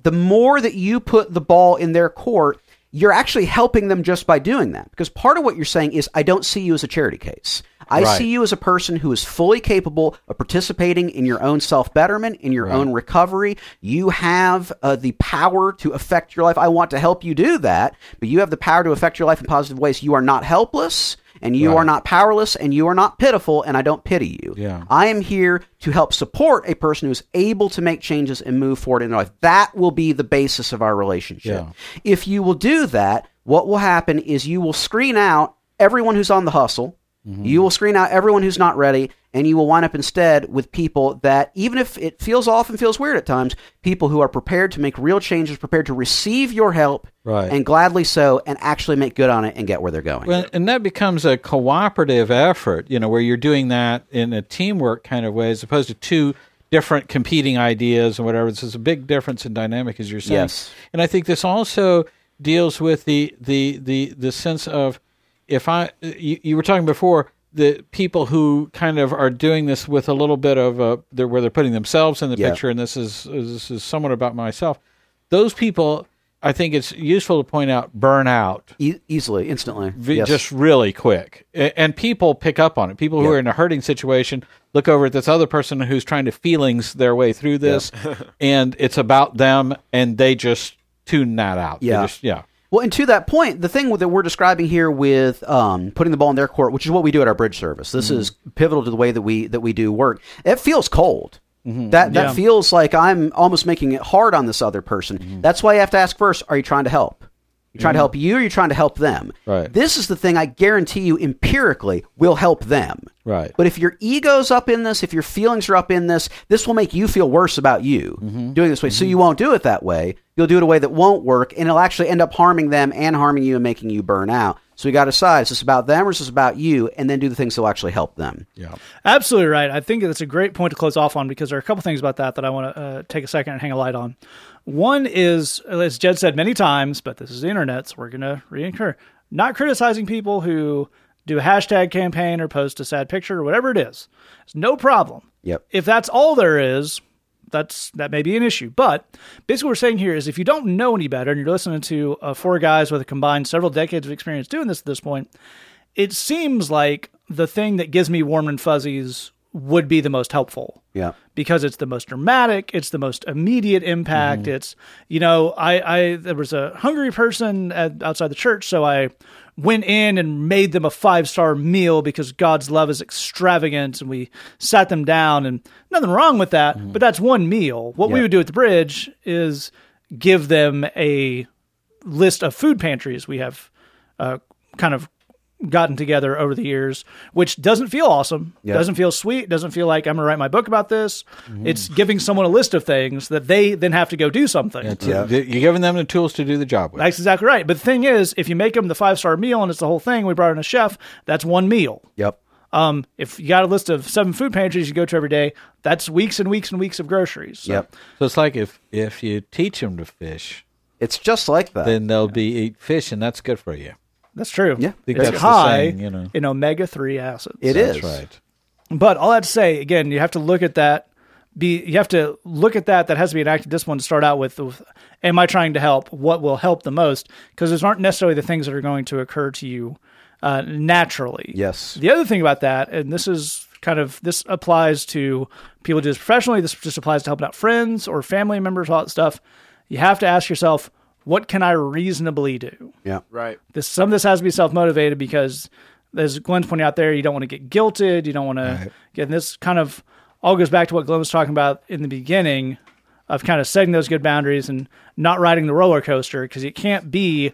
The more that you put the ball in their court, you're actually helping them just by doing that. Because part of what you're saying is, I don't see you as a charity case. I Right. see you as a person who is fully capable of participating in your own self betterment, in your own recovery. You have uh, the power to affect your life. I want to help you do that, but you have the power to affect your life in positive ways. You are not helpless, and you Right. are not powerless, and you are not pitiful, and I don't pity you. Yeah. I am here to help support a person who's able to make changes and move forward in their life. That will be the basis of our relationship. Yeah. If you will do that, what will happen is you will screen out everyone who's on the hustle. Mm-hmm. You will screen out everyone who's not ready, and you will wind up instead with people that, even if it feels off and feels weird at times, people who are prepared to make real changes, prepared to receive your help, Right. and gladly so, and actually make good on it and get where they're going. Well, and that becomes a cooperative effort, you know, where you're doing that in a teamwork kind of way, as opposed to two different competing ideas and whatever. This is a big difference in dynamic, as you're saying. Yes. And I think this also deals with the the the the sense of if I you, you were talking before the people who kind of are doing this with a little bit of a they're, where they're putting themselves in the Yeah. picture, and this is this is somewhat about myself. Those people, I think it's useful to point out, burn out E- easily, instantly. v- Yes. just really quick. A- And people pick up on it. People who Yeah. are in a hurting situation look over at this other person who's trying to feelings their way through this, <laughs> and it's about them, and they just tune that out. Yeah. just- yeah. Well, and to that point, the thing that we're describing here with um, putting the ball in their court, which is what we do at our bridge service. This is mm-hmm. pivotal to the way that we that we do work. It feels cold. Mm-hmm. That that Yeah. feels like I'm almost making it hard on this other person. Mm-hmm. That's why you have to ask first: Are you trying to help? You trying to help you, or you trying to help them? Right. This is the thing I guarantee you empirically will help them. Right. But if your ego's up in this, if your feelings are up in this, this will make you feel worse about you Mm-hmm. doing this way. So you won't do it that way. You'll do it a way that won't work, and it'll actually end up harming them and harming you and making you burn out. So we got to decide: is this about them or is this about you? And then do the things that will actually help them. Yeah. Absolutely right. I think that's a great point to close off on because there are a couple things about that that I want to uh, take a second and hang a light on. One is, as Jed said many times, but this is the internet, so we're going to reincur not criticizing people who do a hashtag campaign or post a sad picture or whatever it is. It's no problem. Yep. If that's all there is, that's that may be an issue. But basically, what we're saying here is if you don't know any better and you're listening to uh, four guys with a combined several decades of experience doing this at this point, it seems like the thing that gives me warm and fuzzies would be the most helpful Yeah. because it's the most dramatic, it's the most immediate impact. It's you know, I I there was a hungry person at, outside the church, so I went in and made them a five star meal because God's love is extravagant, and we sat them down, and nothing wrong with that, but that's one meal. What we would do at the bridge is give them a list of food pantries we have uh, kind of gotten together over the years, which doesn't feel awesome, Yeah. doesn't feel sweet, doesn't feel like I'm going to write my book about this. Mm-hmm. It's giving someone a list of things that they then have to go do something. It's Yeah. you're giving them the tools to do the job with. That's exactly right. But the thing is, if you make them the five star meal and it's the whole thing, we brought in a chef, that's one meal. Yep. Um, if you got a list of seven food pantries you go to every day, that's weeks and weeks and weeks of groceries. So Yep. So it's like if if you teach them to fish, It's just like that. then they'll be eat fish, and that's good for you. That's true. Yeah. think it's that's the high saying, you know. in omega three acids. It That's is. right. But all that to say, again, you have to look at that. Be you have to look at that. That has to be an active discipline to start out with. with am I trying to help? What will help the most? Because those aren't necessarily the things that are going to occur to you uh, naturally. Yes. The other thing about that, and this is kind of this applies to people who do this professionally. This just applies to helping out friends or family members, all that stuff. You have to ask yourself, what can I reasonably do? Yeah. Right. this some of this has to be self motivated because as Glenn's pointing out there, you don't want to get guilted, you don't want to get and this kind of all goes back to what Glenn was talking about in the beginning of kind of setting those good boundaries and not riding the roller coaster because it can't be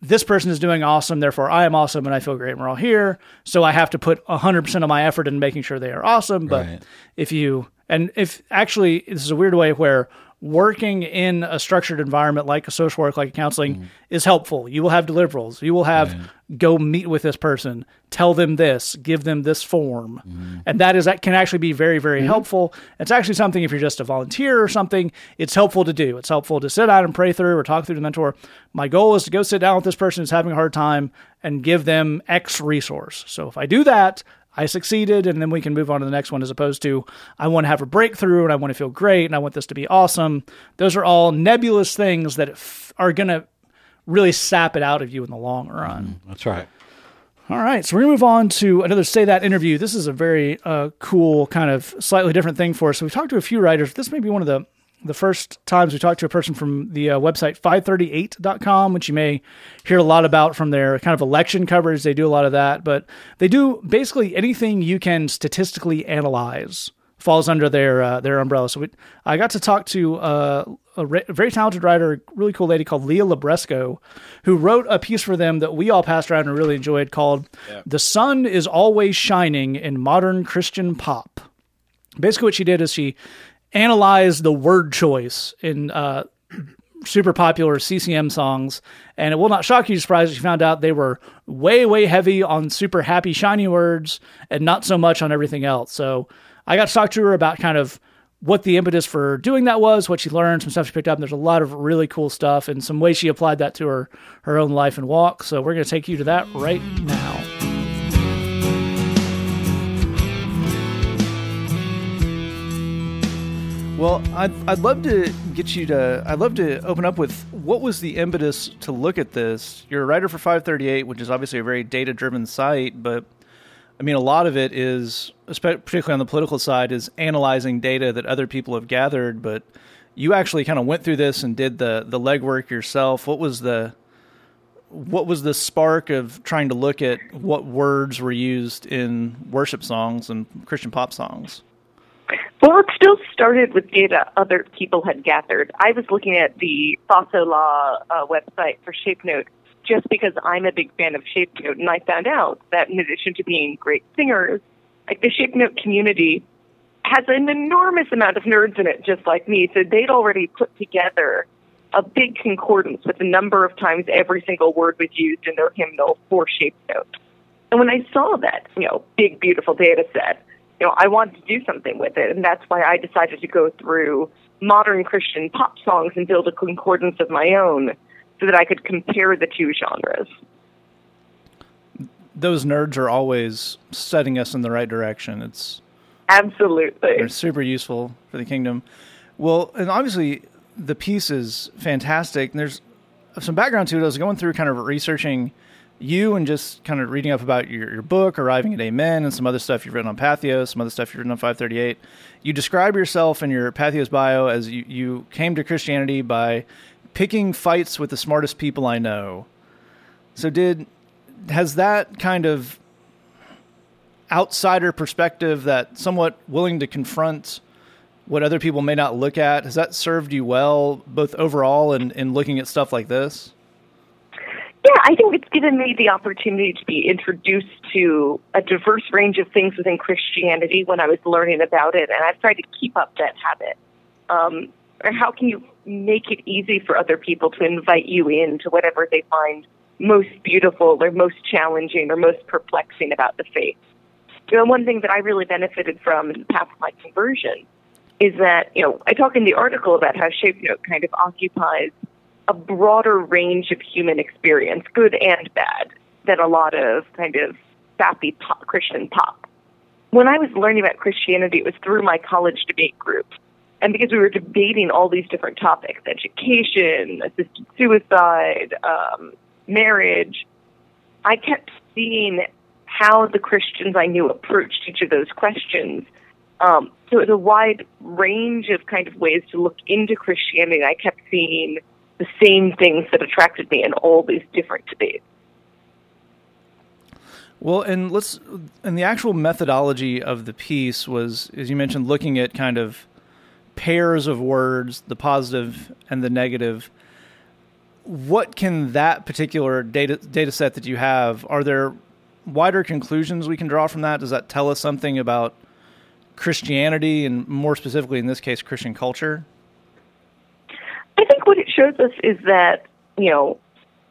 this person is doing awesome, therefore I am awesome and I feel great and we're all here. So I have to put 100% of my effort in making sure they are awesome. But Right. if you, and if actually, this is a weird way where working in a structured environment like a social work, like a counseling, mm-hmm. is helpful. You will have deliverables. You will have go meet with this person, tell them this, give them this form, mm-hmm. and that is that can actually be very very mm-hmm. helpful. It's actually something if you're just a volunteer or something, it's helpful to do. It's helpful to sit down and pray through or talk through the mentor. My goal is to go sit down with this person who's having a hard time and give them X resource. So if I do that, I succeeded, and then we can move on to the next one as opposed to I want to have a breakthrough and I want to feel great and I want this to be awesome. Those are all nebulous things that f- are going to really sap it out of you in the long run. That's right. All right, so we're gonna move on to another say that interview. This is a very uh, cool, kind of slightly different thing for us. So we've talked to a few writers. This may be one of the the first times we talked to a person from the uh, website 538.com, which you may hear a lot about from their kind of election coverage. They do a lot of that, but they do basically anything you can statistically analyze falls under their uh, their umbrella. So we, I got to talk to uh, a re- very talented writer, really cool lady called Leah Libresco, who wrote a piece for them that we all passed around and really enjoyed called "The Sun Is Always Shining in Modern Christian Pop." Basically, what she did is she analyzed the word choice in uh, super popular CCM songs, and it will not shock you, surprise if you found out they were way, way heavy on super happy, shiny words, and not so much on everything else. So I got to talk to her about kind of what the impetus for doing that was, what she learned, some stuff she picked up. And there's a lot of really cool stuff and some ways she applied that to her her own life and walk. So we're going to take you to that right now. Well, I'd, I'd love to get you to. I'd love to open up with what was the impetus to look at this. You're a writer for 538, which is obviously a very data driven site, but I mean, a lot of it is, particularly on the political side, is analyzing data that other people have gathered. But you actually kind of went through this and did the the legwork yourself. What was the what was the spark of trying to look at what words were used in worship songs and Christian pop songs? Well, it still started with data other people had gathered. I was looking at the Fasola uh, website for ShapeNote just because I'm a big fan of ShapeNote, and I found out that in addition to being great singers, like the ShapeNote community has an enormous amount of nerds in it, just like me. So they'd already put together a big concordance with the number of times every single word was used in their hymnal for ShapeNote. And when I saw that, you know, big, beautiful data set, you know, I wanted to do something with it, and that's why I decided to go through modern Christian pop songs and build a concordance of my own so that I could compare the two genres. Those nerds are always setting us in the right direction. It's Absolutely. they're super useful for the kingdom. Well, and obviously the piece is fantastic. And there's some background to it. I was going through kind of researching you and just kind of reading up about your, your book, Arriving at Amen, and some other stuff you've written on Patheos, some other stuff you've written on 538. You describe yourself in your Patheos bio as you, you came to Christianity by picking fights with the smartest people I know. So did has that kind of outsider perspective, that somewhat willing to confront what other people may not look at, has that served you well, both overall and in looking at stuff like this? Yeah, I think it's given me the opportunity to be introduced to a diverse range of things within Christianity when I was learning about it, and I've tried to keep up that habit. Um, or how can you make it easy for other people to invite you in to whatever they find most beautiful or most challenging or most perplexing about the faith? You know, one thing that I really benefited from in the path of my conversion is that, you know, I talk in the article about how Shape Note kind of occupies a broader range of human experience, good and bad, than a lot of kind of sappy pop, Christian pop. When I was learning about Christianity, it was through my college debate group. And because we were debating all these different topics education, assisted suicide, um, marriage I kept seeing how the Christians I knew approached each of those questions. Um, so it was a wide range of kind of ways to look into Christianity. I kept seeing the same things that attracted me in all these different debates. Well, and let's and the actual methodology of the piece was, as you mentioned, looking at kind of pairs of words, the positive and the negative. What can that particular data data set that you have? Are there wider conclusions we can draw from that? Does that tell us something about Christianity and more specifically in this case Christian culture? I think what shows us is that, you know,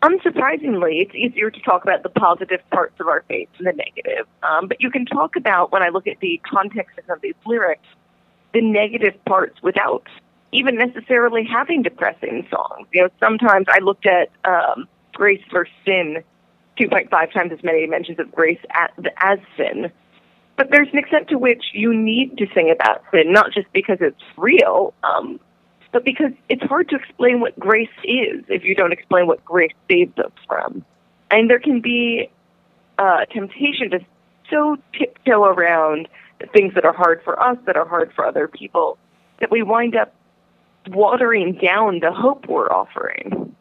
unsurprisingly, it's easier to talk about the positive parts of our faith than the negative. Um, but you can talk about, when I look at the context of these lyrics, the negative parts without even necessarily having depressing songs. You know, sometimes I looked at um, Grace versus Sin, 2.5 times as many mentions of grace as, as sin. But there's an extent to which you need to sing about sin, not just because it's real, um, but because it's hard to explain what grace is if you don't explain what grace saves us from. And there can be a temptation to so tiptoe around the things that are hard for us, that are hard for other people, that we wind up watering down the hope we're offering.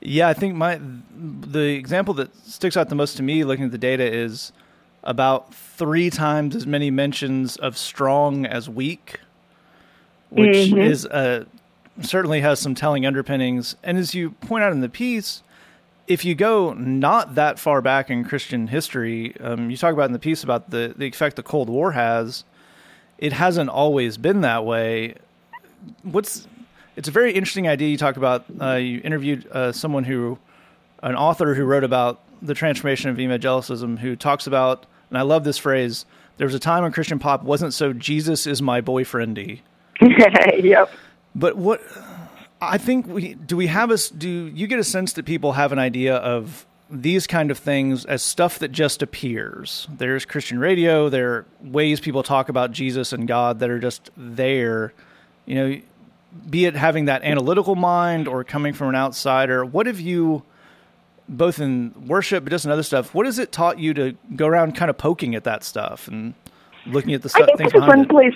Yeah, I think my the example that sticks out the most to me looking at the data is about three times as many mentions of strong as weak, which mm-hmm. is uh, certainly has some telling underpinnings. And as you point out in the piece, if you go not that far back in Christian history, um, you talk about in the piece about the the effect the Cold War has. It hasn't always been that way what's it's a very interesting idea you talked about. Uh, you interviewed uh, someone who, an author who wrote about the transformation of evangelicism, who talks about, and I love this phrase. There was a time when Christian pop wasn't so Jesus is my boyfriendy. <laughs> yep. But what I think we do we have us do you get a sense that people have an idea of these kind of things as stuff that just appears. There's Christian radio, there are ways people talk about Jesus and God that are just there you know, be it having that analytical mind or coming from an outsider, what have you, both in worship but just in other stuff, what has it taught you to go around kind of poking at that stuff and looking at the stuff? I think this is one it? place.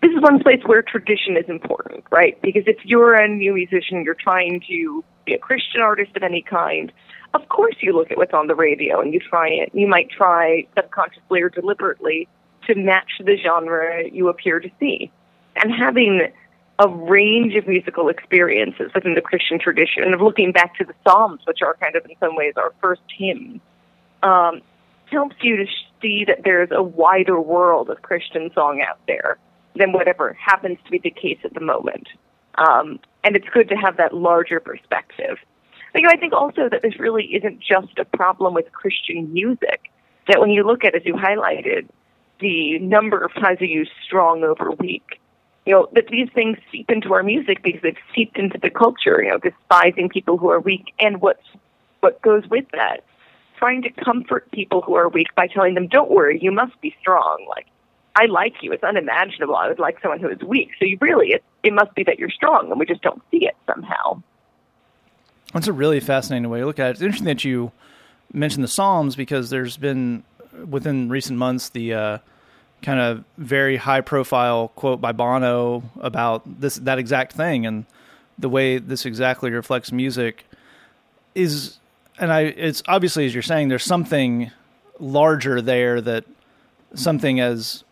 This is one place where tradition is important, right? Because if you're a new musician, you're trying to be a Christian artist of any kind. Of course, you look at what's on the radio and you try it. You might try subconsciously or deliberately to match the genre you appear to see and having a range of musical experiences within the Christian tradition, and of looking back to the Psalms, which are kind of in some ways our first hymns, um, helps you to see that there's a wider world of Christian song out there than whatever happens to be the case at the moment. Um, and it's good to have that larger perspective. But, You know, I think also that this really isn't just a problem with Christian music. That when you look at, as you highlighted, the number of times we use strong over weak, you know, that these things seep into our music because they've seeped into the culture, you know, despising people who are weak and what's, what goes with that. Trying to comfort people who are weak by telling them, don't worry, you must be strong. Like, I like you. It's unimaginable. I would like someone who is weak. So you really, it, it must be that you're strong and we just don't see it somehow. That's a really fascinating way to look at it. It's interesting that you mentioned the Psalms because there's been within recent months the uh, kind of very high profile quote by Bono about this that exact thing and the way this exactly reflects music is and I it's obviously as you're saying there's something larger there that something as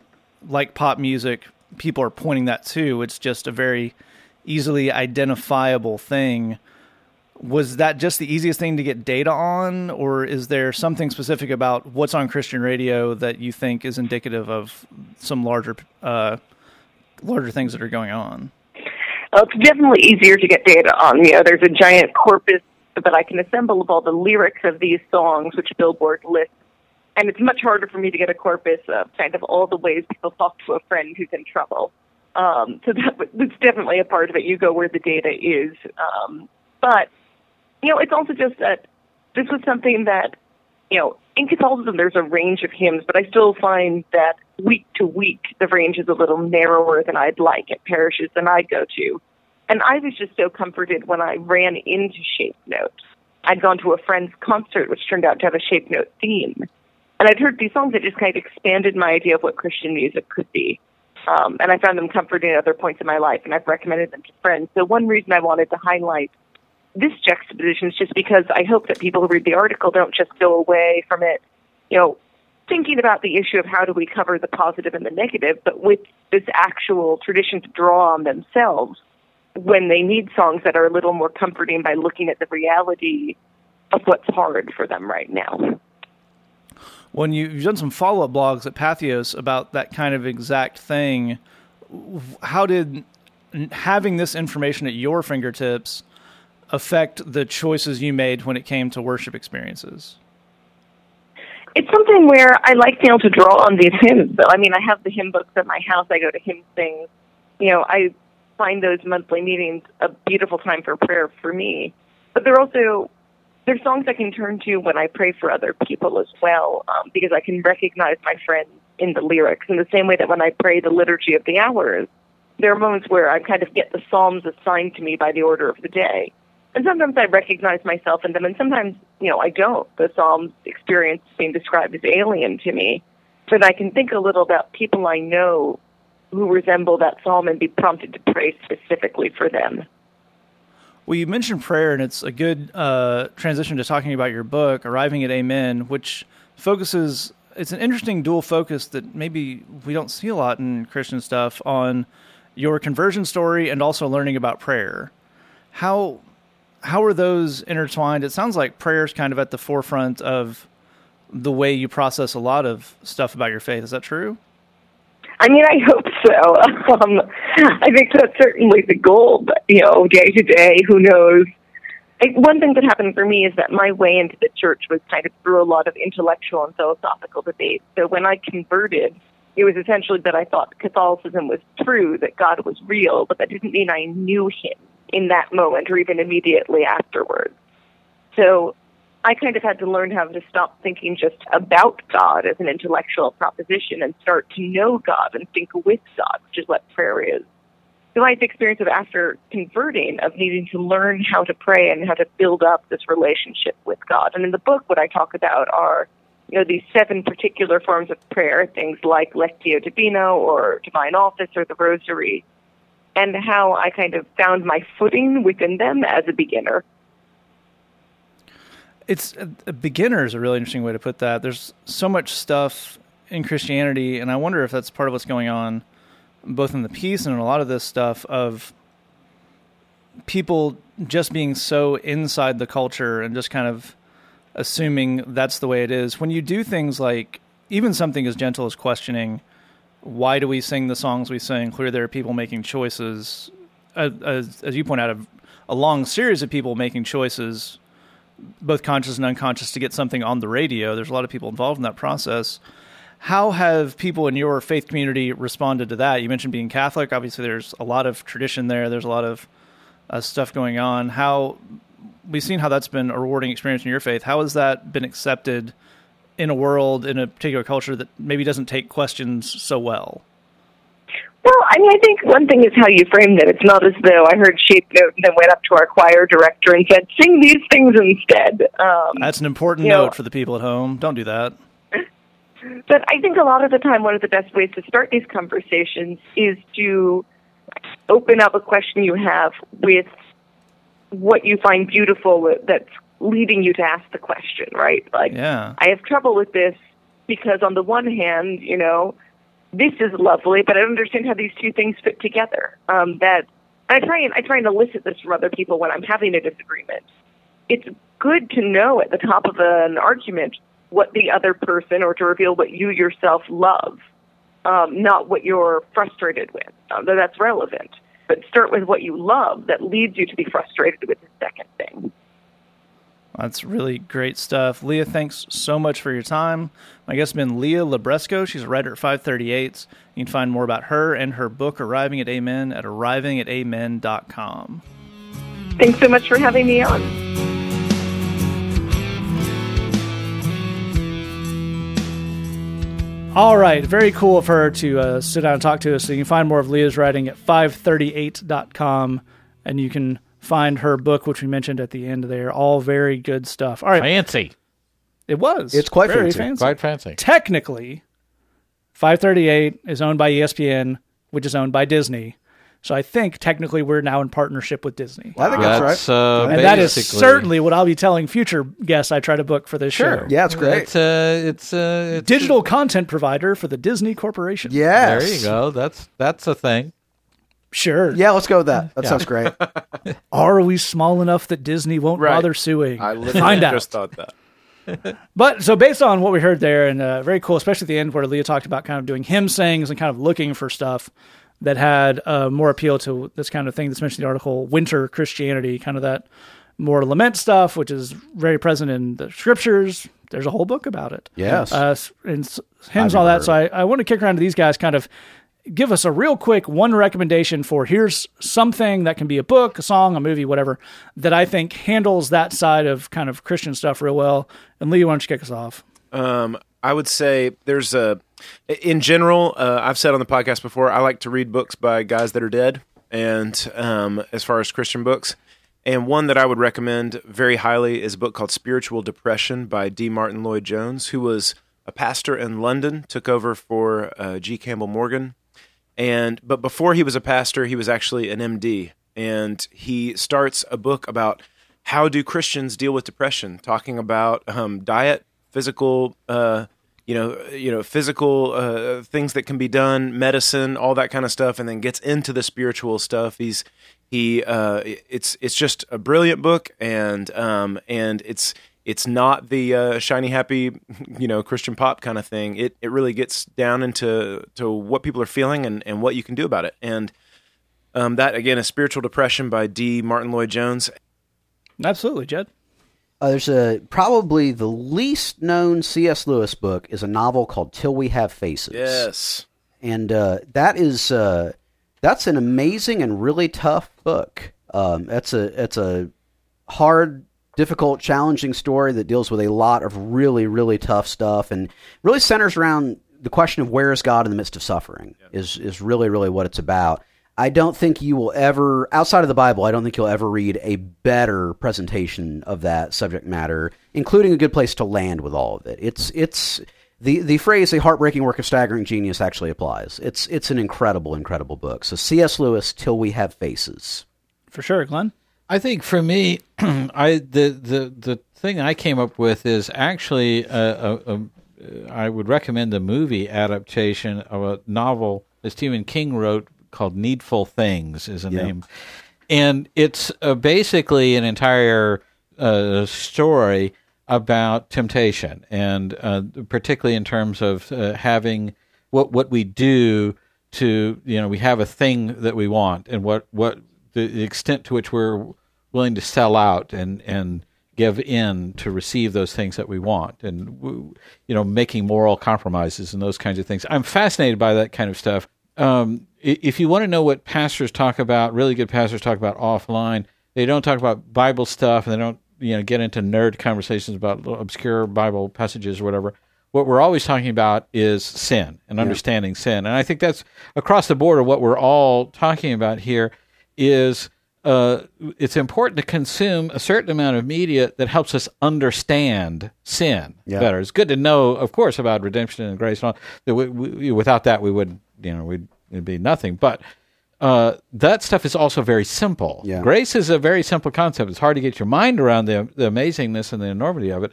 like pop music people are pointing that to it's just a very easily identifiable thing was that just the easiest thing to get data on, or is there something specific about what's on Christian radio that you think is indicative of some larger, uh, larger things that are going on? Well, it's definitely easier to get data on. You know, there's a giant corpus that I can assemble of all the lyrics of these songs, which Billboard lists and it's much harder for me to get a corpus of kind of all the ways people talk to a friend who's in trouble. Um, so that definitely a part of it. You go where the data is, um, but you know, it's also just that this was something that you know in Catholicism there's a range of hymns, but I still find that week to week the range is a little narrower than I'd like at parishes than I go to. And I was just so comforted when I ran into Shape Notes. I'd gone to a friend's concert, which turned out to have a Shape Note theme. And I'd heard these songs that just kind of expanded my idea of what Christian music could be. Um, and I found them comforting at other points in my life, and I've recommended them to friends. So one reason I wanted to highlight this juxtaposition is just because I hope that people who read the article don't just go away from it, you know, thinking about the issue of how do we cover the positive and the negative, but with this actual tradition to draw on themselves when they need songs that are a little more comforting by looking at the reality of what's hard for them right now. When you, you've done some follow up blogs at Patheos about that kind of exact thing, how did having this information at your fingertips affect the choices you made when it came to worship experiences? It's something where I like being able to draw on these hymns. I mean, I have the hymn books at my house. I go to hymn sings. You know, I find those monthly meetings a beautiful time for prayer for me. But they're also they're songs I can turn to when I pray for other people as well, um, because I can recognize my friends in the lyrics in the same way that when I pray the liturgy of the hours, there are moments where I kind of get the psalms assigned to me by the order of the day. And sometimes I recognize myself in them, and sometimes, you know, I don't. The psalms experience being described as alien to me. But I can think a little about people I know who resemble that psalm and be prompted to pray specifically for them. Well, you mentioned prayer, and it's a good uh, transition to talking about your book, Arriving at Amen, which focuses. It's an interesting dual focus that maybe we don't see a lot in Christian stuff on your conversion story and also learning about prayer. How how are those intertwined? It sounds like prayer is kind of at the forefront of the way you process a lot of stuff about your faith. Is that true? I mean, I hope so. <laughs> Um, I think that's certainly the goal, but, you know, day to day, who knows? I, one thing that happened for me is that my way into the church was kind of through a lot of intellectual and philosophical debate. So when I converted, it was essentially that I thought Catholicism was true, that God was real, but that didn't mean I knew Him in that moment or even immediately afterwards. So I kind of had to learn how to stop thinking just about God as an intellectual proposition and start to know God and think with God, which is what prayer is. So I had the experience of after converting of needing to learn how to pray and how to build up this relationship with God. And in the book, what I talk about are, you know, these seven particular forms of prayer, things like Lectio Divina or Divine Office or the Rosary, and how I kind of found my footing within them as a beginner it's uh, a beginner is a really interesting way to put that. There's so much stuff in Christianity, and I wonder if that's part of what's going on, both in the piece and in a lot of this stuff of people just being so inside the culture and just kind of assuming that's the way it is. When you do things like even something as gentle as questioning, why do we sing the songs we sing? Clearly, there are people making choices, as, as you point out, a, a long series of people making choices both conscious and unconscious to get something on the radio. There's a lot of people involved in that process. How have people in your faith community responded to that? You mentioned being Catholic. Obviously, there's a lot of tradition there. There's a lot of uh, stuff going on. How we've seen how that's been a rewarding experience in your faith. How has that been accepted in a world in a particular culture that maybe doesn't take questions so well? Well, I mean, I think one thing is how you framed it. It's not as though I heard Shape Note and then went up to our choir director and said, "Sing these things instead." Um, That's an important note know, for the people at home. Don't do that. <laughs> But I think a lot of the time, one of the best ways to start these conversations is to open up a question you have with what you find beautiful that's leading you to ask the question, right? Like, yeah. I have trouble with this because, on the one hand, you know, this is lovely, but I don't understand how these two things fit together. Um, that I try and I try and elicit this from other people when I'm having a disagreement. It's good to know at the top of an argument what the other person, or to reveal what you yourself love, um, not what you're frustrated with. Though that's relevant, but start with what you love that leads you to be frustrated with the second thing. That's really great stuff. Leah, thanks so much for your time. My guest has been Leah Libresco. She's a writer at 538. You can find more about her and her book, Arriving at Amen, at arrivingatamen.com. Thanks so much for having me on. All right, very cool of her to uh, sit down and talk to us. So you can find more of Leah's writing at 538.com, and you can find her book, which we mentioned at the end there. All very good stuff. All right, Fancy. it was. It's quite very fancy. Quite fancy. Technically, 538 is owned by ESPN, which is owned by Disney. So I think technically we're now in partnership with Disney. I think that's, That's, right. uh, and that is certainly what I'll be telling future guests I try to book for this show. yeah, it's great. It's uh, it's uh, it's Digital content provider for the Disney Corporation. yes. There you go. That's that's a thing. Sure. Yeah, let's go with that. That sounds great. <laughs> Are we small enough that Disney won't Right. bother suing? I literally Find out. just thought that. <laughs> But so based on what we heard there, and uh, very cool, especially at the end where Leah talked about kind of doing hymn sings and kind of looking for stuff that had uh, more appeal to this kind of thing that's mentioned in the article, winter Christianity, kind of that more lament stuff, which is very present in the scriptures. There's a whole book about it. Yes. Uh, s- and s- hymns and all that. So I, I want to kick around to these guys, kind of give us a real quick one recommendation for here's something that can be a book, a song, a movie, whatever, that I think handles that side of kind of Christian stuff real well. And Lee, why don't you kick us off? Um, I would say there's a, in general, uh, I've said on the podcast before, I like to read books by guys that are dead, and um, as far as Christian books. And one that I would recommend very highly is a book called Spiritual Depression by D. Martyn Lloyd-Jones, who was a pastor in London, took over for uh, G. Campbell Morgan. And but before he was a pastor, he was actually an MD, and he starts a book about how do Christians deal with depression, talking about um, diet, physical, uh, you know, you know, physical uh, things that can be done, medicine, all that kind of stuff, and then gets into the spiritual stuff. He's he uh, it's it's just a brilliant book, and um, and it's it's not the uh, shiny happy you know Christian pop kind of thing. It it really gets down into to what people are feeling and, and what you can do about it. And um, that again is Spiritual Depression by D. Martyn Lloyd-Jones. Absolutely, Jed. Uh, there's a probably the least known C.S. Lewis book is a novel called Till We Have Faces. Yes. and uh, that is uh, that's an amazing and really tough book. Um, that's a it's a hard, difficult, challenging story that deals with a lot of really really tough stuff and really centers around the question of where is God in the midst of suffering is is really really what it's about. I don't think you will ever, outside of the Bible, I don't think you'll ever read a better presentation of that subject matter, including a good place to land with all of it. It's it's the the phrase "a heartbreaking work of staggering genius" actually applies. It's it's an incredible, incredible book. So C.S. Lewis, "Till We Have Faces." For sure, Glenn. I think for me, <clears throat> I the the the thing I came up with is actually a, a, a, I would recommend the movie adaptation of a novel that Stephen King wrote called Needful Things is a name, and it's uh, basically an entire uh, story about temptation, and uh, particularly in terms of uh, having what what we do to you know we have a thing that we want, and what what the, the extent to which we're willing to sell out and and give in to receive those things that we want, and you know making moral compromises and those kinds of things. I'm fascinated by that kind of stuff. Um, if you want to know what pastors talk about, really good pastors talk about offline. They don't talk about Bible stuff, and they don't you know get into nerd conversations about obscure Bible passages or whatever. What we're always talking about is sin and understanding sin, and I think that's across the board of what we're all talking about here. Is uh, it's important to consume a certain amount of media that helps us understand sin Yeah. better. It's good to know, of course, about redemption and grace. And all, that we, we, without that, we would, you know, we'd it'd be nothing. But uh, that stuff is also very simple. Yeah. Grace is a very simple concept. It's hard to get your mind around the the amazingness and the enormity of it,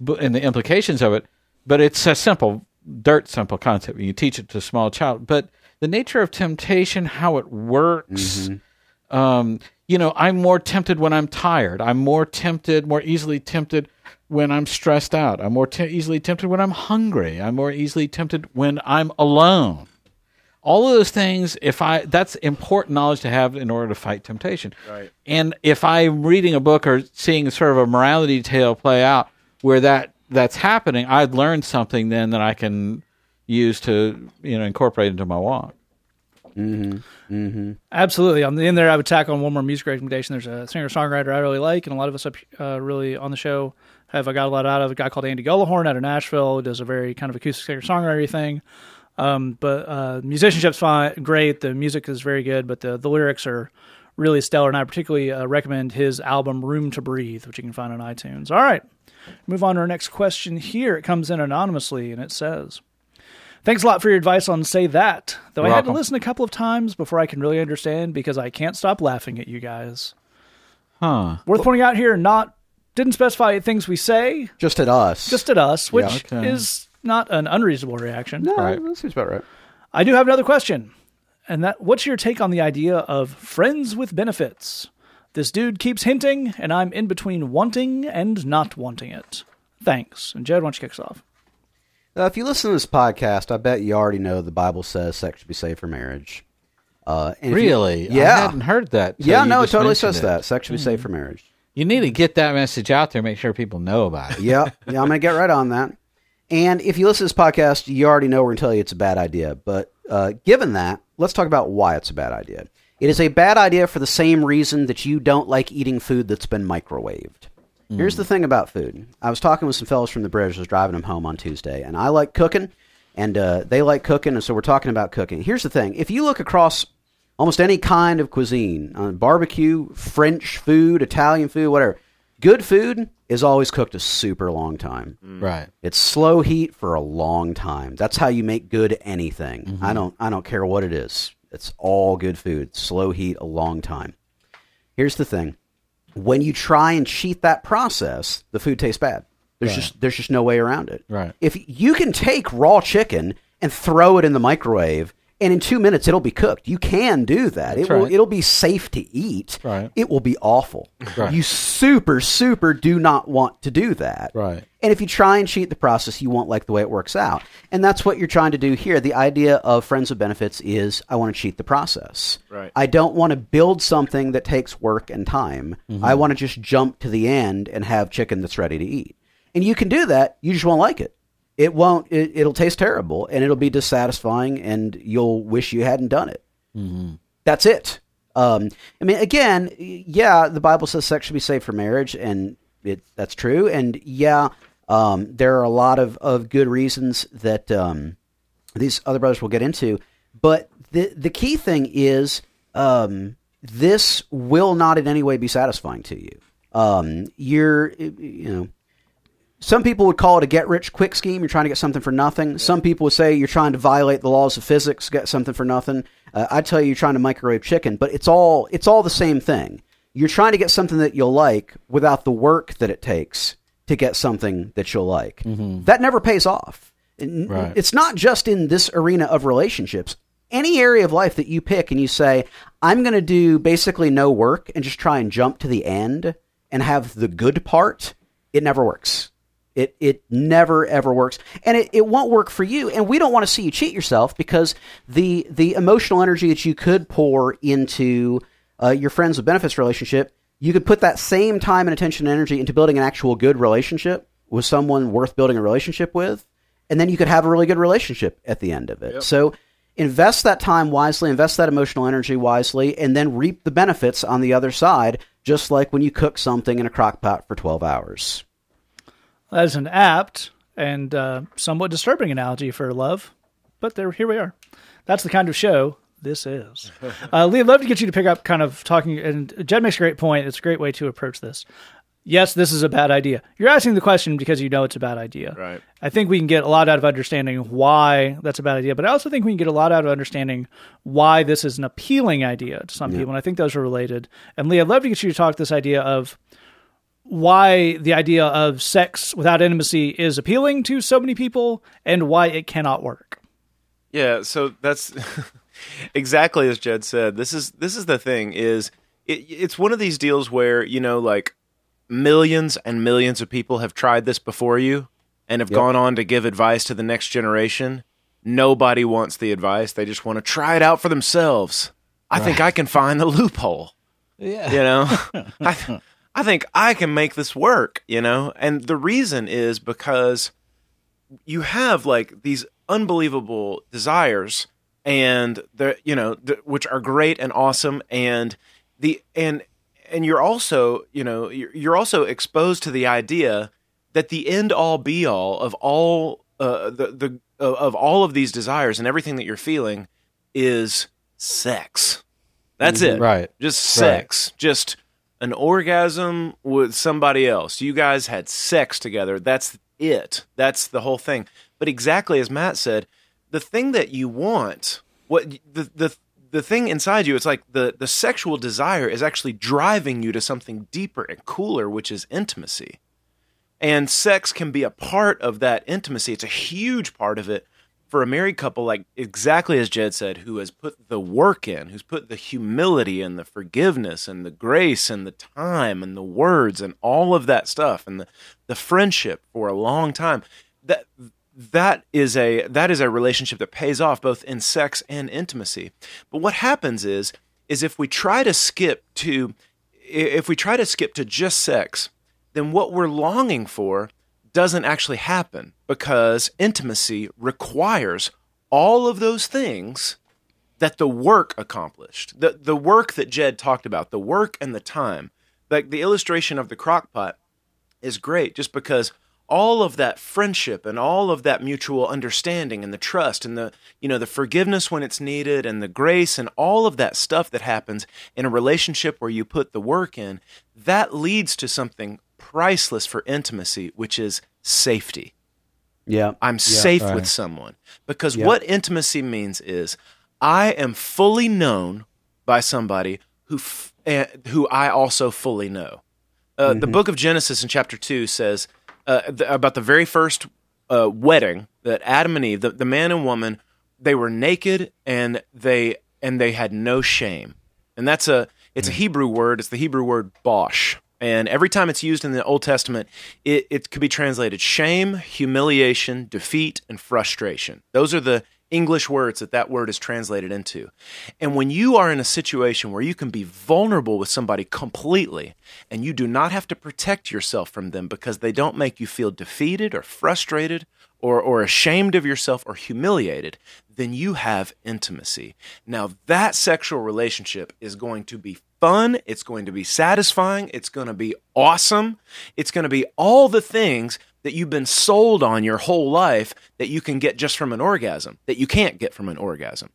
but, and the implications of it. But it's a simple, dirt simple concept. You teach it to a small child. But the nature of temptation, how it works. Um, you know, I'm more tempted when I'm tired. I'm more tempted, more easily tempted when I'm stressed out. I'm more te- easily tempted when I'm hungry. I'm more easily tempted when I'm alone. all of those things. If I that's important knowledge to have in order to fight temptation. Right. And if I'm reading a book or seeing sort of a morality tale play out where that that's happening, I've learned something then that I can use to you know incorporate into my walk. Absolutely. On the end there, I would tack on one more music recommendation. There's a singer songwriter I really like, and a lot of us up uh, really on the show have I got a lot out of. A guy called Andy Gullahorn out of Nashville does a very kind of acoustic singer songwriter thing. Um, but uh, musicianship's fine, great. The music is very good, but the the lyrics are really stellar. And I particularly uh, recommend his album "Room to Breathe," which you can find on iTunes. All right, move on to our next question. Here it comes in anonymously, and it says. Thanks a lot for your advice on Say That, though I had to listen a couple of times before I can really understand because I can't stop laughing at you guys. Huh. Worth pointing out here, not didn't specify things we say, Just at us. just at us, which okay. is not an unreasonable reaction. no, Right. that seems about right. I do have another question. And that what's your take on the idea of friends with benefits? This dude keeps hinting, and I'm in between wanting and not wanting it. Thanks. And Jed, why don't you kick us off? Uh, if you listen to this podcast, I bet you already know the Bible says sex should be safe for marriage. Uh, if you- Really? I yeah. hadn't heard that. yeah, no, it totally says it. that. Sex should be safe for marriage. You need to get that message out there. Make sure people know about it. yeah, yeah, I'm going to get right on that. And if you listen to this podcast, you already know we're going to tell you it's a bad idea. But uh, given that, let's talk about why it's a bad idea. It is a bad idea for the same reason that you don't like eating food that's been microwaved. Here's the thing about food. I was talking with some fellows from the bridge. I was driving them home on Tuesday, and I like cooking, and uh, they like cooking, and so we're talking about cooking. Here's the thing: if you look across almost any kind of cuisine, uh, barbecue, French food, Italian food, whatever, good food is always cooked a super long time. Right. It's slow heat for a long time. That's how you make good anything. I don't I don't care what it is. It's all good food. Slow heat a long time. Here's the thing. When you try and cheat that process, the food tastes bad. There's just there's just no way around it. Right. If you can take raw chicken and throw it in the microwave and in 2 minutes it'll be cooked. You can do that. It will right. it'll be safe to eat. Right. It will be awful. Right. You super super do not want to do that. Right. And if you try and cheat the process, you won't like the way it works out. And that's what you're trying to do here. The idea of friends with benefits is I want to cheat the process. Right. I don't want to build something that takes work and time. Mm-hmm. I want to just jump to the end and have chicken that's ready to eat. And you can do that. You just won't like it. It won't. It, it'll taste terrible, and it'll be dissatisfying, and you'll wish you hadn't done it. That's it. Um, I mean, again, yeah, the Bible says sex should be safe for marriage, and it, that's true. And yeah, um, there are a lot of, of good reasons that um, these other brothers will get into. But the the key thing is um, this will not in any way be satisfying to you. Um, you're, you know, some people would call it a get rich quick scheme. You're trying to get something for nothing. Some people would say you're trying to violate the laws of physics, get something for nothing. Uh, I tell you, you're trying to microwave chicken, but it's all it's all the same thing. You're trying to get something that you'll like without the work that it takes to get something that you'll like. That never pays off. Right. It's not just in this arena of relationships. Any area of life that you pick and you say, I'm going to do basically no work and just try and jump to the end and have the good part, it never works. It it never ever works, and it, it won't work for you. And we don't want to see you cheat yourself because the the emotional energy that you could pour into uh, your friends with benefits relationship, you could put that same time and attention and energy into building an actual good relationship with someone worth building a relationship with, and then you could have a really good relationship at the end of it. So invest that time wisely, invest that emotional energy wisely, and then reap the benefits on the other side, just like when you cook something in a crock pot for twelve hours. That is an apt and uh, somewhat disturbing analogy for love, but there, here we are. That's the kind of show this is. <laughs> Uh, Lee, I'd love to get you to pick up kind of talking, and Jed makes a great point. It's a great way to approach this. Yes, this is a bad idea. You're asking the question because you know it's a bad idea. Right. I think we can get a lot out of understanding why that's a bad idea, but I also think we can get a lot out of understanding why this is an appealing idea to some people, and I think those are related. And Lee, I'd love to get you to talk this idea of why the idea of sex without intimacy is appealing to so many people and why it cannot work. Yeah, so that's <laughs> exactly as Jed said. This is this is the thing is it, it's one of these deals where you know like millions and millions of people have tried this before you and have gone on to give advice to the next generation. nobody wants the advice. They just want to try it out for themselves. I think I can find the loophole. Yeah. You know, <laughs> I, I think I can make this work, you know? And the reason is because you have like these unbelievable desires and the you know the, which are great and awesome and the and and you're also you know you're, also exposed to the idea that the end all be all of all uh, the the of of all of these desires and everything that you're feeling is sex. That's it. Right. Just sex. Just an orgasm with somebody else. You guys had sex together. That's it. That's the whole thing. But exactly as Matt said, the thing that you want, what the the the thing inside you, it's like the the sexual desire is actually driving you to something deeper and cooler, which is intimacy. And sex can be a part of that intimacy. It's a huge part of it for a married couple, like exactly as Jed said, who has put the work in, who's put the humility and the forgiveness and the grace and the time and the words and all of that stuff and the, the friendship for a long time. That that is a that is a relationship that pays off both in sex and intimacy. But what happens is is if we try to skip to if we try to skip to just sex, then what we're longing for doesn't actually happen because intimacy requires all of those things that the work accomplished. The the work that Jed talked about, the work and the time. Like the illustration of the crock pot is great just because all of that friendship and all of that mutual understanding and the trust and the you know the forgiveness when it's needed and the grace and all of that stuff that happens in a relationship where you put the work in that leads to something priceless for intimacy which is safety Yeah. i'm safe right. with someone because Yeah. what intimacy means is i am fully known by somebody who f- eh, who i also fully know uh, Mm-hmm. the book of Genesis in chapter 2 says uh, th- about the very first uh, wedding that Adam and Eve, the, the man and woman, they were naked and they and they had no shame. And that's a it's a Hebrew word. It's the Hebrew word bosh. And every time it's used in the Old Testament, it, it could be translated shame, humiliation, defeat, and frustration. Those are the English words that that word is translated into. And when you are in a situation where you can be vulnerable with somebody completely and you do not have to protect yourself from them because they don't make you feel defeated or frustrated or, or ashamed of yourself or humiliated, then you have intimacy. Now, that sexual relationship is going to be fun. It's going to be satisfying. It's going to be awesome. It's going to be all the things that you've been sold on your whole life that you can get just from an orgasm, that you can't get from an orgasm.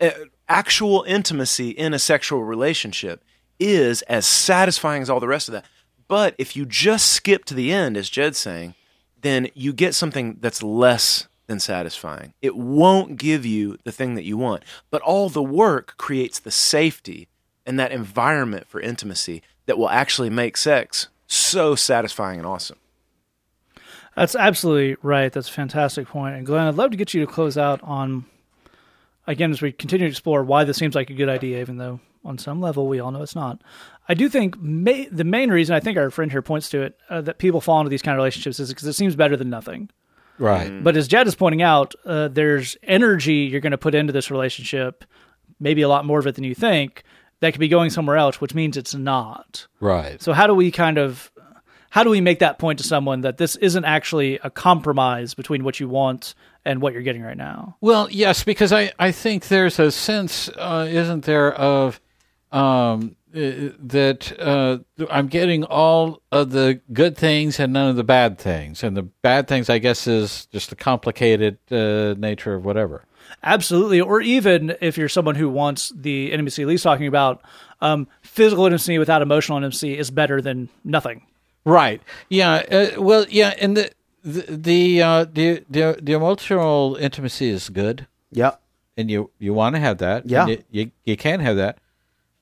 Uh, actual intimacy in a sexual relationship is as satisfying as all the rest of that. But if you just skip to the end, as Jed's saying, then you get something that's less than satisfying. It won't give you the thing that you want. But all the work creates the safety and that environment for intimacy that will actually make sex so satisfying and awesome. That's absolutely right. That's a fantastic point. And Glenn, I'd love to get you to close out on, again, as we continue to explore why this seems like a good idea, even though on some level we all know it's not. I do think may, the main reason I think our friend here points to it uh, that people fall into these kind of relationships is because it seems better than nothing. Right. But as Jed is pointing out, uh, there's energy you're going to put into this relationship, maybe a lot more of it than you think, that could be going somewhere else, which means it's not. Right. So how do we kind of how do we make that point to someone that this isn't actually a compromise between what you want and what you're getting right now? Well, yes, because I, I think there's a sense, uh, isn't there, of um, that uh, I'm getting all of the good things and none of the bad things. And the bad things, I guess, is just the complicated uh, nature of whatever. Absolutely. Or even if you're someone who wants the intimacy Lee's talking about, um, physical intimacy without emotional intimacy is better than nothing. Right. Yeah. Uh, well, yeah. And the the the, uh, the the the emotional intimacy is good, Yeah. and you you want to have that. Yeah. And You, you you can have that.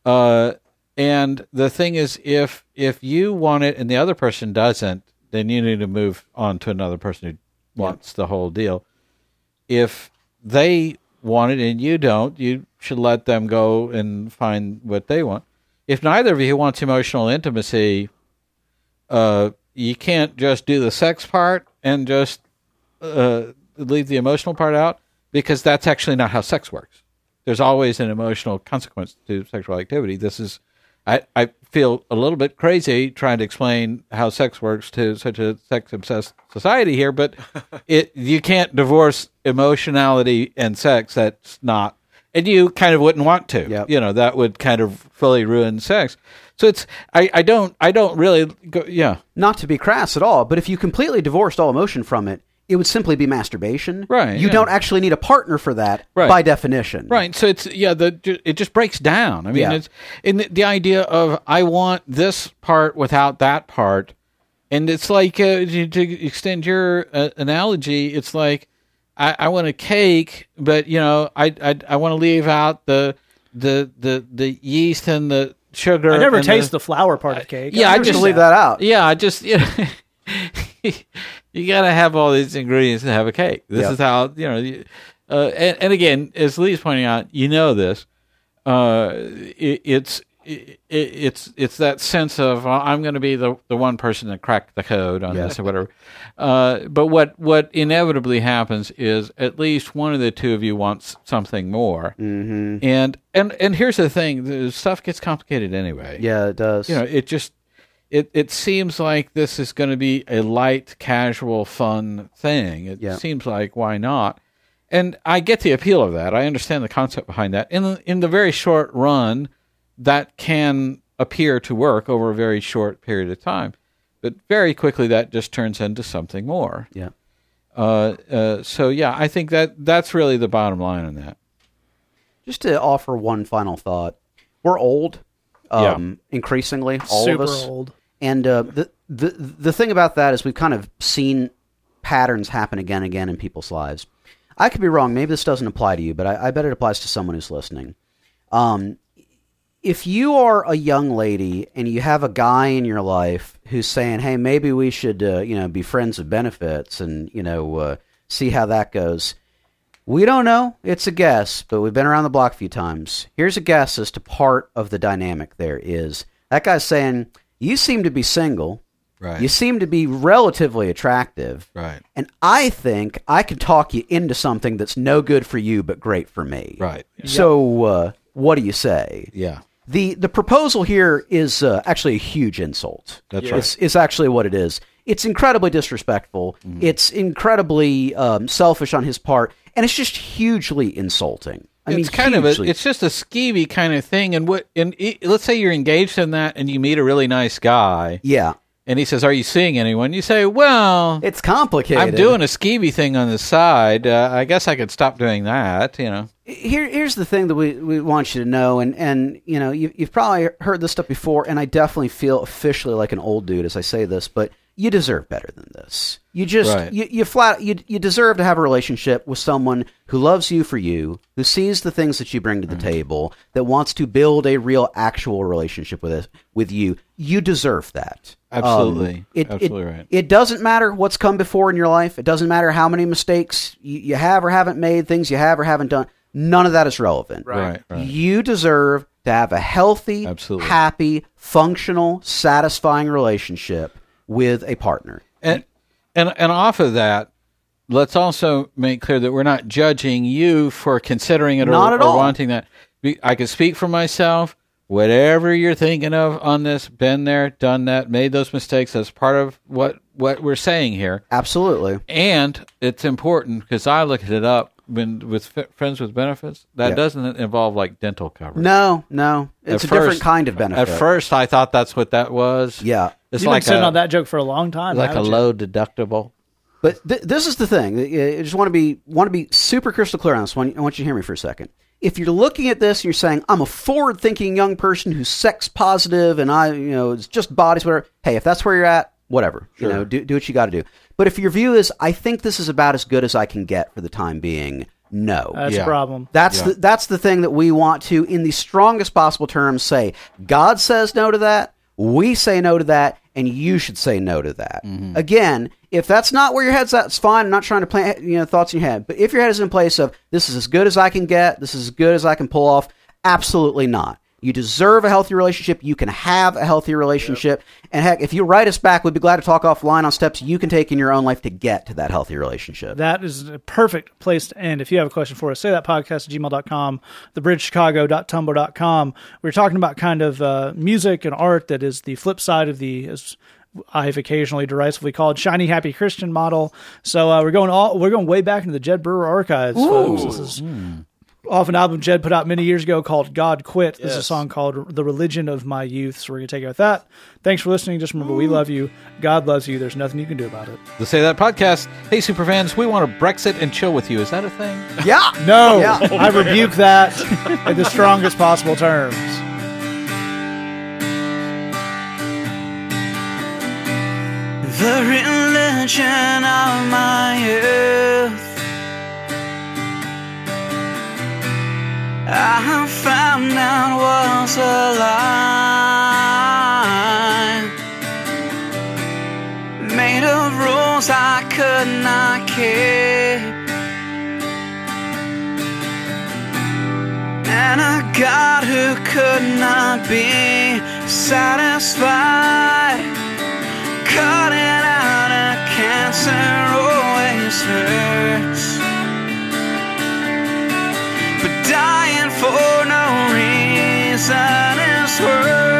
Uh, and the thing is, if if you want it and the other person doesn't, then you need to move on to another person who wants the whole deal. If they want it and you don't, you should let them go and find what they want. If neither of you wants emotional intimacy, uh, you can't just do the sex part and just uh, leave the emotional part out. because that's actually not how sex works. There's always an emotional consequence to sexual activity. This is, I, I feel a little bit crazy trying to explain how sex works to such a sex obsessed society here, but <laughs> it you can't divorce emotionality and sex. That's not, and you kind of wouldn't want to. Yep. You know, that would kind of fully ruin sex. So it's, I, I don't, I don't really go, yeah. Not to be crass at all, but if you completely divorced all emotion from it, it would simply be masturbation. Right, You yeah. don't actually need a partner for that Right. by definition. Right. So it's yeah, the it just breaks down. I mean, Yeah. it's in the, the idea of I want this part without that part, and it's like uh, to, to extend your uh, analogy, it's like I, I want a cake, but you know, I I, I want to leave out the the the the yeast and the sugar. I never taste the, flour part of cake. Yeah, I I'm just just leave that out. yeah, I just <laughs> you, know, you got to have all these ingredients to have a cake. This Yep. is how you know. Uh, and, and again, as Lee's pointing out, you know this. Uh, it, it's it, it's it's that sense of uh, I'm going to be the the one person that cracked the code on Yeah. this or whatever. Uh, but what what inevitably happens is at least one of the two of you wants something more. Mm-hmm. And and and here's the thing: the stuff gets complicated anyway Yeah, it does. you know, it just it it seems like this is going to be a light, casual, fun thing. It Yeah. seems like why not? And I get the appeal of that. I understand the concept behind that. In the, in the very short run, that can appear to work over a very short period of time, but very quickly that just turns into something more. yeah. Uh, uh, so yeah, I think that that's really the bottom line on that. Just to offer one final thought, we're old, um, increasingly, all Super of us. old. And uh, the the the thing about that is we've kind of seen patterns happen again and again in people's lives. I could be wrong. Maybe this doesn't apply to you, but I, I bet it applies to someone who's listening. Um, if you are a young lady and you have a guy in your life who's saying, "Hey, maybe we should, uh, you know, be friends with benefits and you know uh, see how that goes," we don't know. It's a guess, but we've been around the block a few times. Here's a guess as to part of the dynamic. There is that guy's saying, "You seem to be single. Right. You seem to be relatively attractive." Right. And I think I can talk you into something that's no good for you but great for me. Right. So, uh, what do you say? Yeah. The the proposal here is uh, actually a huge insult. That's It's, it's actually what it is. It's incredibly disrespectful. Mm-hmm. It's incredibly um, selfish on his part, and it's just hugely insulting. I mean, it's kind of a, it's just a skeevy kind of thing. And what, and e- let's say you're engaged in that, and you meet a really nice guy, yeah. and he says, "Are you seeing anyone?" You say, "Well, It's complicated. I'm doing a skeevy thing on the side. Uh, I guess I could stop doing that." You know, Here, here's the thing that we, we want you to know, and, and you know you, you've probably heard this stuff before, and I definitely feel officially like an old dude as I say this, but you deserve better than this. You just Right. you, you flat you you deserve to have a relationship with someone who loves you for you, who sees the things that you bring to the table, that wants to build a real actual relationship with it, with you. You deserve that. Absolutely. Um, it, Absolutely it, right. It doesn't matter what's come before in your life. It doesn't matter how many mistakes you, you have or haven't made, things you have or haven't done. None of that is relevant. right, right. You deserve to have a healthy, Absolutely. happy, functional, satisfying relationship with a partner. And and and off of that, let's also make clear that we're not judging you for considering it or, or wanting that. I can speak for myself. Whatever you're thinking of on this, been there, done that, made those mistakes. That's part of what what we're saying here. Absolutely. And it's important because I looked it up when with f- friends with benefits. That Yeah. doesn't involve like dental coverage. No, no. It's At a different kind of benefit. At first, I thought that's what that was. Yeah. it's You've like been sitting a, on that joke for a long time. like a you? low deductible. But th- this is the thing. I just want to be want to be super crystal clear on this one. I want you to hear me for a second. If you're looking at this and you're saying, "I'm a forward-thinking young person who's sex positive and I, you know, it's just bodies, whatever." Hey, if that's where you're at, whatever. You know, do do what you got to do. But if your view is, "I think this is about as good as I can get for the time being," no, That's Yeah. a problem. That's the that's the thing that we want to, in the strongest possible terms, say. God says no to that. We say no to that, and you should say no to that. Mm-hmm. Again, if that's not where your head's at, it's fine. I'm not trying to plant you know thoughts in your head. But if your head is in place of this is as good as I can get, this is as good as I can pull off, absolutely not. You deserve a healthy relationship. You can have a healthy relationship. And heck, if you write us back, we'd be glad to talk offline on steps you can take in your own life to get to that healthy relationship. That is a perfect place to end. If you have a question for us, say that podcast at gmail.com, thebridgechicago.tumblr.com. We're talking about kind of uh, music and art that is the flip side of the, as I've occasionally derisively called shiny happy Christian model. So uh, we're going all we're going way back into the Jed Brewer archives, folks. This is off an album Jed put out many years ago called God Quit. This is a song called The Religion of My Youth. So we're going to take it with that. Thanks for listening. Just remember, we love you. God loves you. There's nothing you can do about it. The Say That podcast. Hey, superfans, we want to Brexit and chill with you. Is that a thing? <laughs> Yeah. No, Yeah. I rebuke that in the strongest possible terms. the religion of my youth. I found out was a lie, made of rules I could not keep. And a God who could not be satisfied. Cutting out a cancer always hurts. Dying for no reason is worse. The